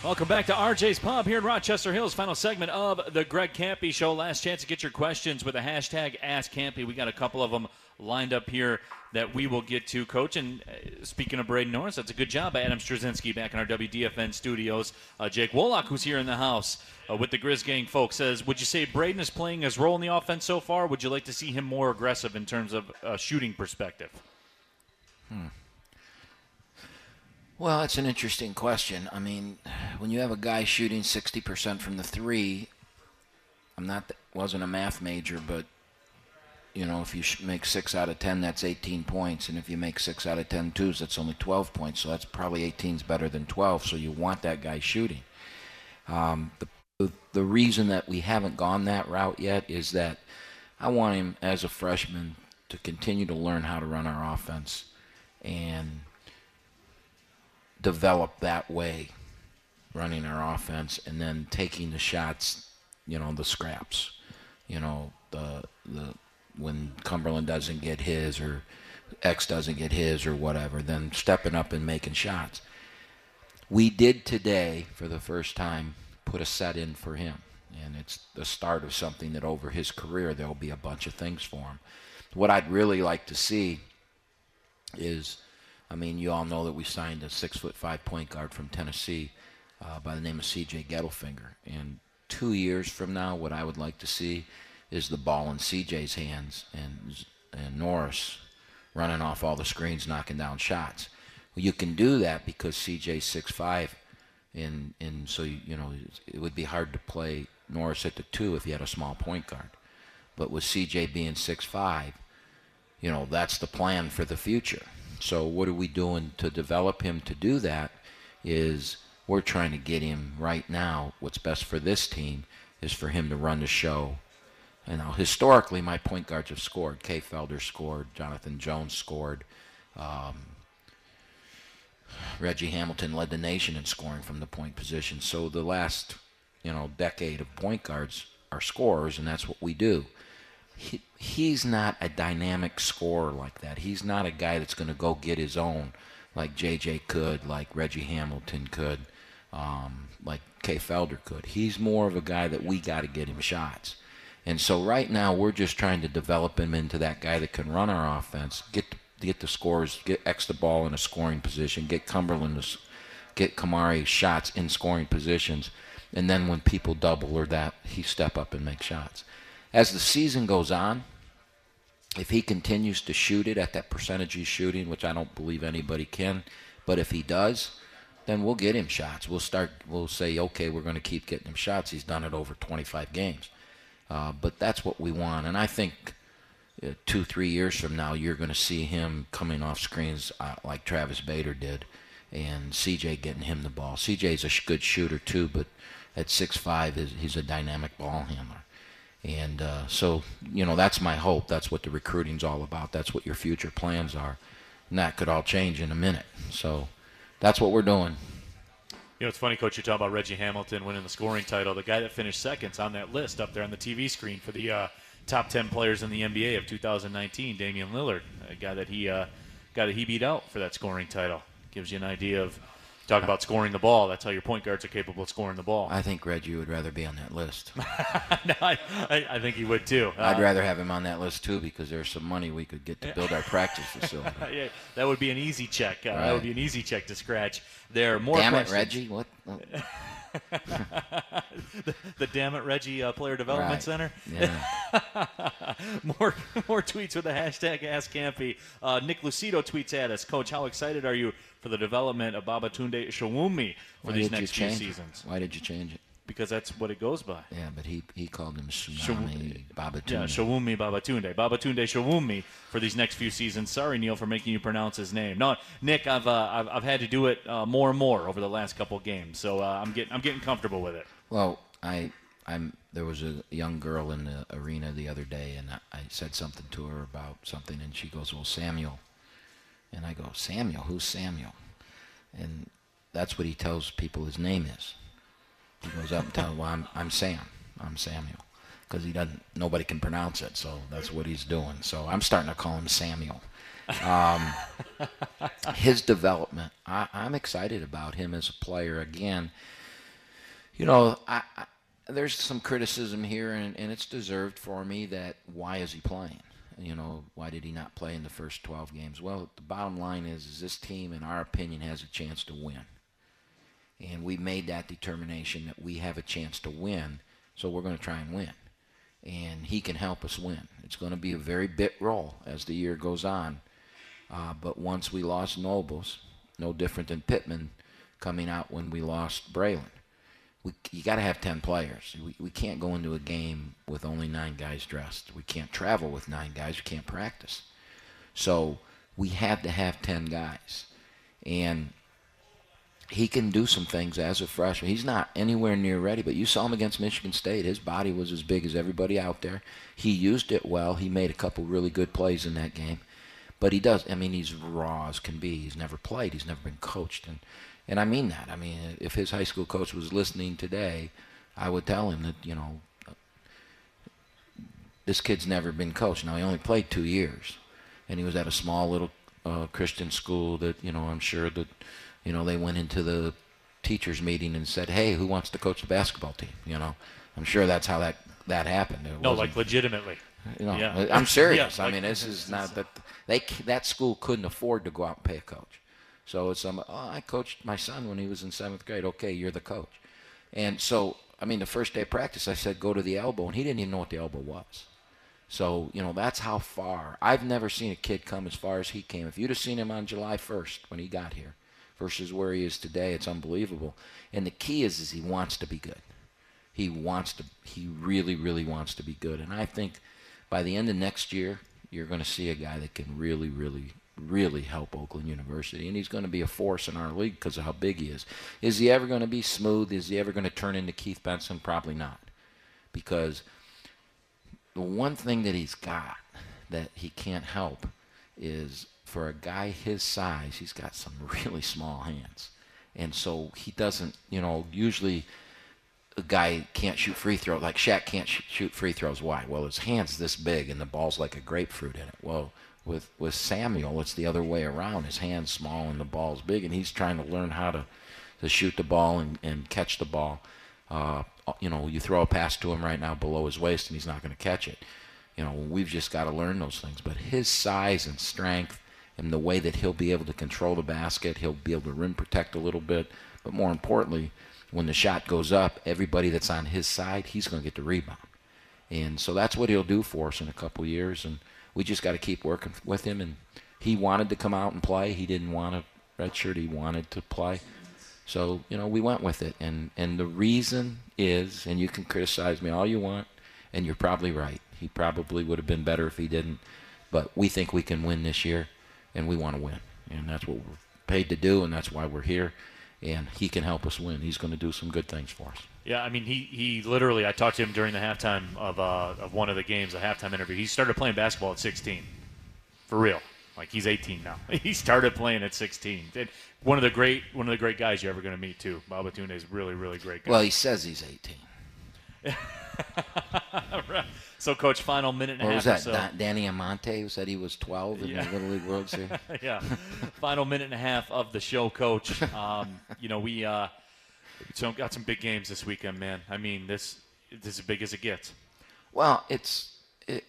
Welcome back to RJ's Pub here in Rochester Hills. Final segment of the Greg Kampe Show. Last chance to get your questions with the hashtag AskKampe. We got a couple of them lined up here that we will get to, Coach. And uh, speaking of Braden Norris, that's a good job. by Adam Straczynski back in our WDFN studios. Uh, Jake Wolak, who's here in the house uh, with the Grizz Gang folks, says, Would you say Braden is playing his role in the offense so far? Would you like to see him more aggressive in terms of a shooting perspective? Hmm. Well, it's an interesting question. I mean, when you have a guy shooting 60% from the three, I'm not wasn't a math major, but you know, if you make six out of 10, that's 18 points, and if you make six out of 10 twos, that's only 12 points. So that's probably 18 is better than 12. So you want that guy shooting. Um, the, the the reason that we haven't gone that route yet is that I want him as a freshman to continue to learn how to run our offense and develop that way, running our offense, and then taking the shots, you know, the scraps, you know, the the when Cumberland doesn't get his or X doesn't get his or whatever, then stepping up and making shots. We did today, for the first time, put a set in for him. And it's the start of something that over his career there'll be a bunch of things for him. What I'd really like to see is I mean, you all know that we signed a six foot five point guard from Tennessee uh, by the name of C.J. Gettelfinger. And two years from now, what I would like to see is the ball in C.J.'s hands and and Norris running off all the screens, knocking down shots. Well, you can do that because C.J.'s six five, and and so you, know it would be hard to play Norris at the two if you had a small point guard. But with C.J. being six five, you know that's the plan for the future. So what are we doing to develop him to do that? Is we're trying to get him right now. What's best for this team is for him to run the show. You know, historically, my point guards have scored. Kay Felder scored. Jonathan Jones scored. Um, Reggie Hamilton led the nation in scoring from the point position. So the last, you know, decade of point guards are scorers, and that's what we do he, he's not a dynamic scorer like that. He's not a guy that's going to go get his own like JJ could, like Reggie Hamilton could, um, like Kay Felder could. He's more of a guy that we got to get him shots. And so right now we're just trying to develop him into that guy that can run our offense, get get the scores, get X the ball in a scoring position, get Cumberland to get Kamari shots in scoring positions, and then when people double or that, he step up and make shots as the season goes on, if he continues to shoot it at that percentage he's shooting, which I don't believe anybody can, but if he does, then we'll get him shots. We'll start. We'll say, okay, we're going to keep getting him shots. He's done it over 25 games, uh, but that's what we want. And I think uh, two, three years from now, you're going to see him coming off screens uh, like Travis Bader did, and CJ getting him the ball. CJ's a sh- good shooter too, but at six five, he's a dynamic ball handler. And uh, so, you know, that's my hope. That's what the recruiting's all about. That's what your future plans are. And that could all change in a minute. So that's what we're doing. You know, it's funny, Coach, you talk about Reggie Hamilton winning the scoring title. The guy that finished second's on that list up there on the TV screen for the uh, top 10 players in the NBA of 2019, Damian Lillard, a guy that he, uh, guy that he beat out for that scoring title. Gives you an idea of Talk about scoring the ball. That's how your point guards are capable of scoring the ball. I think Reggie would rather be on that list. no, I, I, think he would too. I'd uh, rather have him on that list too because there's some money we could get to build our practice facility. yeah, that would be an easy check. Uh, right. That would be an easy check to scratch. There, are more. Damn questions. it, Reggie! What? the, the Damn It Reggie uh, Player Development right. Center. Yeah. more more tweets with the hashtag AskKampe. Uh, Nick Lucido tweets at us, Coach, how excited are you for the development of Babatunde Shawumi for Why these next few seasons? Why did you change it? Because that's what it goes by. Yeah, but he he called him Tsunami Babatunde. Yeah, Shawumi Babatunde. Babatunde Shawumi for these next few seasons. Sorry, Neil, for making you pronounce his name. No, Nick, I've uh, I've, I've, had to do it uh, more and more over the last couple games, so uh, I'm getting I'm getting comfortable with it. Well, I I'm there was a young girl in the arena the other day, and I, I said something to her about something, and she goes, "Well, Samuel," and I go, "Samuel? Who's Samuel?" And that's what he tells people his name is. He goes up and tells well, I'm, I'm Sam. I'm Samuel. Because he doesn't, nobody can pronounce it, so that's what he's doing. So I'm starting to call him Samuel. Um, his development, I, I'm excited about him as a player. Again, You know, I, I, there's some criticism here, and, and it's deserved for me that why is he playing? You know, why did he not play in the first 12 games? Well, the bottom line is, is this team, in our opinion, has a chance to win. And we made that determination that we have a chance to win, so we're going to try and win. And he can help us win. It's going to be a very bit role as the year goes on. Uh, but once we lost Nobles, no different than Pittman coming out when we lost Braylon we, you got to have 10 players. We, we can't go into a game with only nine guys dressed. We can't travel with nine guys. We can't practice. So we had to have 10 guys. And he can do some things as a freshman. He's not anywhere near ready, but you saw him against Michigan State. His body was as big as everybody out there. He used it well. He made a couple really good plays in that game. But he does. I mean, he's raw as can be. He's never played. He's never been coached. And and I mean that. I mean, if his high school coach was listening today, I would tell him that, you know, this kid's never been coached. Now, he only played two years, and he was at a small little uh, Christian school that, you know, I'm sure that, you know, they went into the teachers meeting and said, hey, who wants to coach the basketball team? You know, I'm sure that's how that, that happened. It no, like legitimately. You know, yeah. I'm serious. yeah, I like, mean, this is not that they that school couldn't afford to go out and pay a coach. So it's um, oh, I coached my son when he was in seventh grade. Okay, you're the coach. And so, I mean, the first day of practice, I said, go to the elbow, and he didn't even know what the elbow was. So, you know, that's how far. I've never seen a kid come as far as he came. If you'd have seen him on July 1st when he got here versus where he is today, it's unbelievable. And the key is, is he wants to be good. He wants to, he really, really wants to be good. And I think by the end of next year, you're going to see a guy that can really, really really help Oakland University, and he's going to be a force in our league because of how big he is. Is he ever going to be smooth? Is he ever going to turn into Keith Benson? Probably not, because the one thing that he's got that he can't help is for a guy his size, he's got some really small hands, and so he doesn't, you know, usually. A guy can't shoot free throws like Shaq can't sh- shoot free throws. Why? Well, his hand's this big and the ball's like a grapefruit in it. Well, with with Samuel, it's the other way around. His hand's small and the ball's big, and he's trying to learn how to to shoot the ball and, and catch the ball. Uh, you know, you throw a pass to him right now below his waist, and he's not going to catch it. You know, we've just got to learn those things. But his size and strength, and the way that he'll be able to control the basket, he'll be able to rim protect a little bit. But more importantly, when the shot goes up, everybody that's on his side, he's going to get the rebound. And so that's what he'll do for us in a couple years. And we just got to keep working with him. And he wanted to come out and play. He didn't want a red shirt. He wanted to play. So you know, we went with it. And and the reason is, and you can criticize me all you want, and you're probably right. He probably would have been better if he didn't. But we think we can win this year, and we want to win, and that's what we're paid to do, and that's why we're here. And he can help us win. He's going to do some good things for us. Yeah, I mean, he, he literally, I talked to him during the halftime of, uh, of one of the games, a halftime interview. He started playing basketball at 16. For real. Like he's 18 now. he started playing at 16. And one of the great one of the great guys you're ever going to meet too. Babatunde is really really great guy. Well, he says he's 18. so, coach, final minute and a what half. was that? So. Da- Danny Almonte who said he was 12 in Yeah. the Little League World Series. yeah. Final minute and a half of the show, Coach. Um, you know, we uh, so got some big games this weekend, man. I mean, this this is as big as it gets. Well, it's it,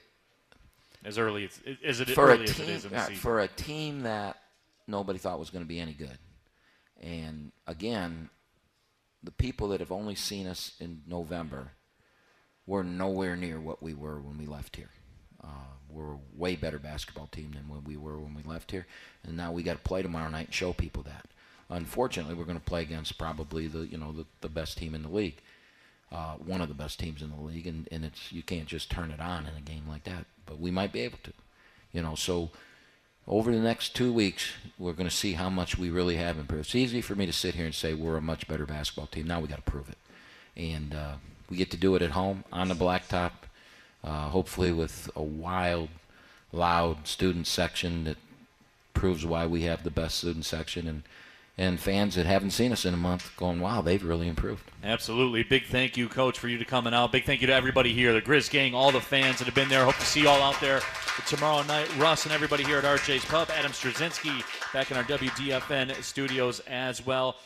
As early as is it for early a as team it is in the season. for a team that nobody thought was going to be any good. And again, the people that have only seen us in November we're nowhere near what we were when we left here. Uh, we're a way better basketball team than when we were when we left here, and now we got to play tomorrow night and show people that. Unfortunately, we're going to play against probably the you know the, the best team in the league, uh, one of the best teams in the league, and, and it's you can't just turn it on in a game like that. But we might be able to, you know. So over the next two weeks, we're going to see how much we really have improved. It's easy for me to sit here and say we're a much better basketball team. Now we got to prove it, and uh, we get to do it at home on the blacktop, uh, hopefully with a wild, loud student section that proves why we have the best student section and and fans that haven't seen us in a month going, wow, they've really improved. Absolutely. Big thank you, Coach, for you to coming out. Big thank you to everybody here, the Grizz gang, all the fans that have been there. Hope to see you all out there tomorrow night. Russ and everybody here at RJ's Pub. Adam Straczynski back in our WDFN studios as well.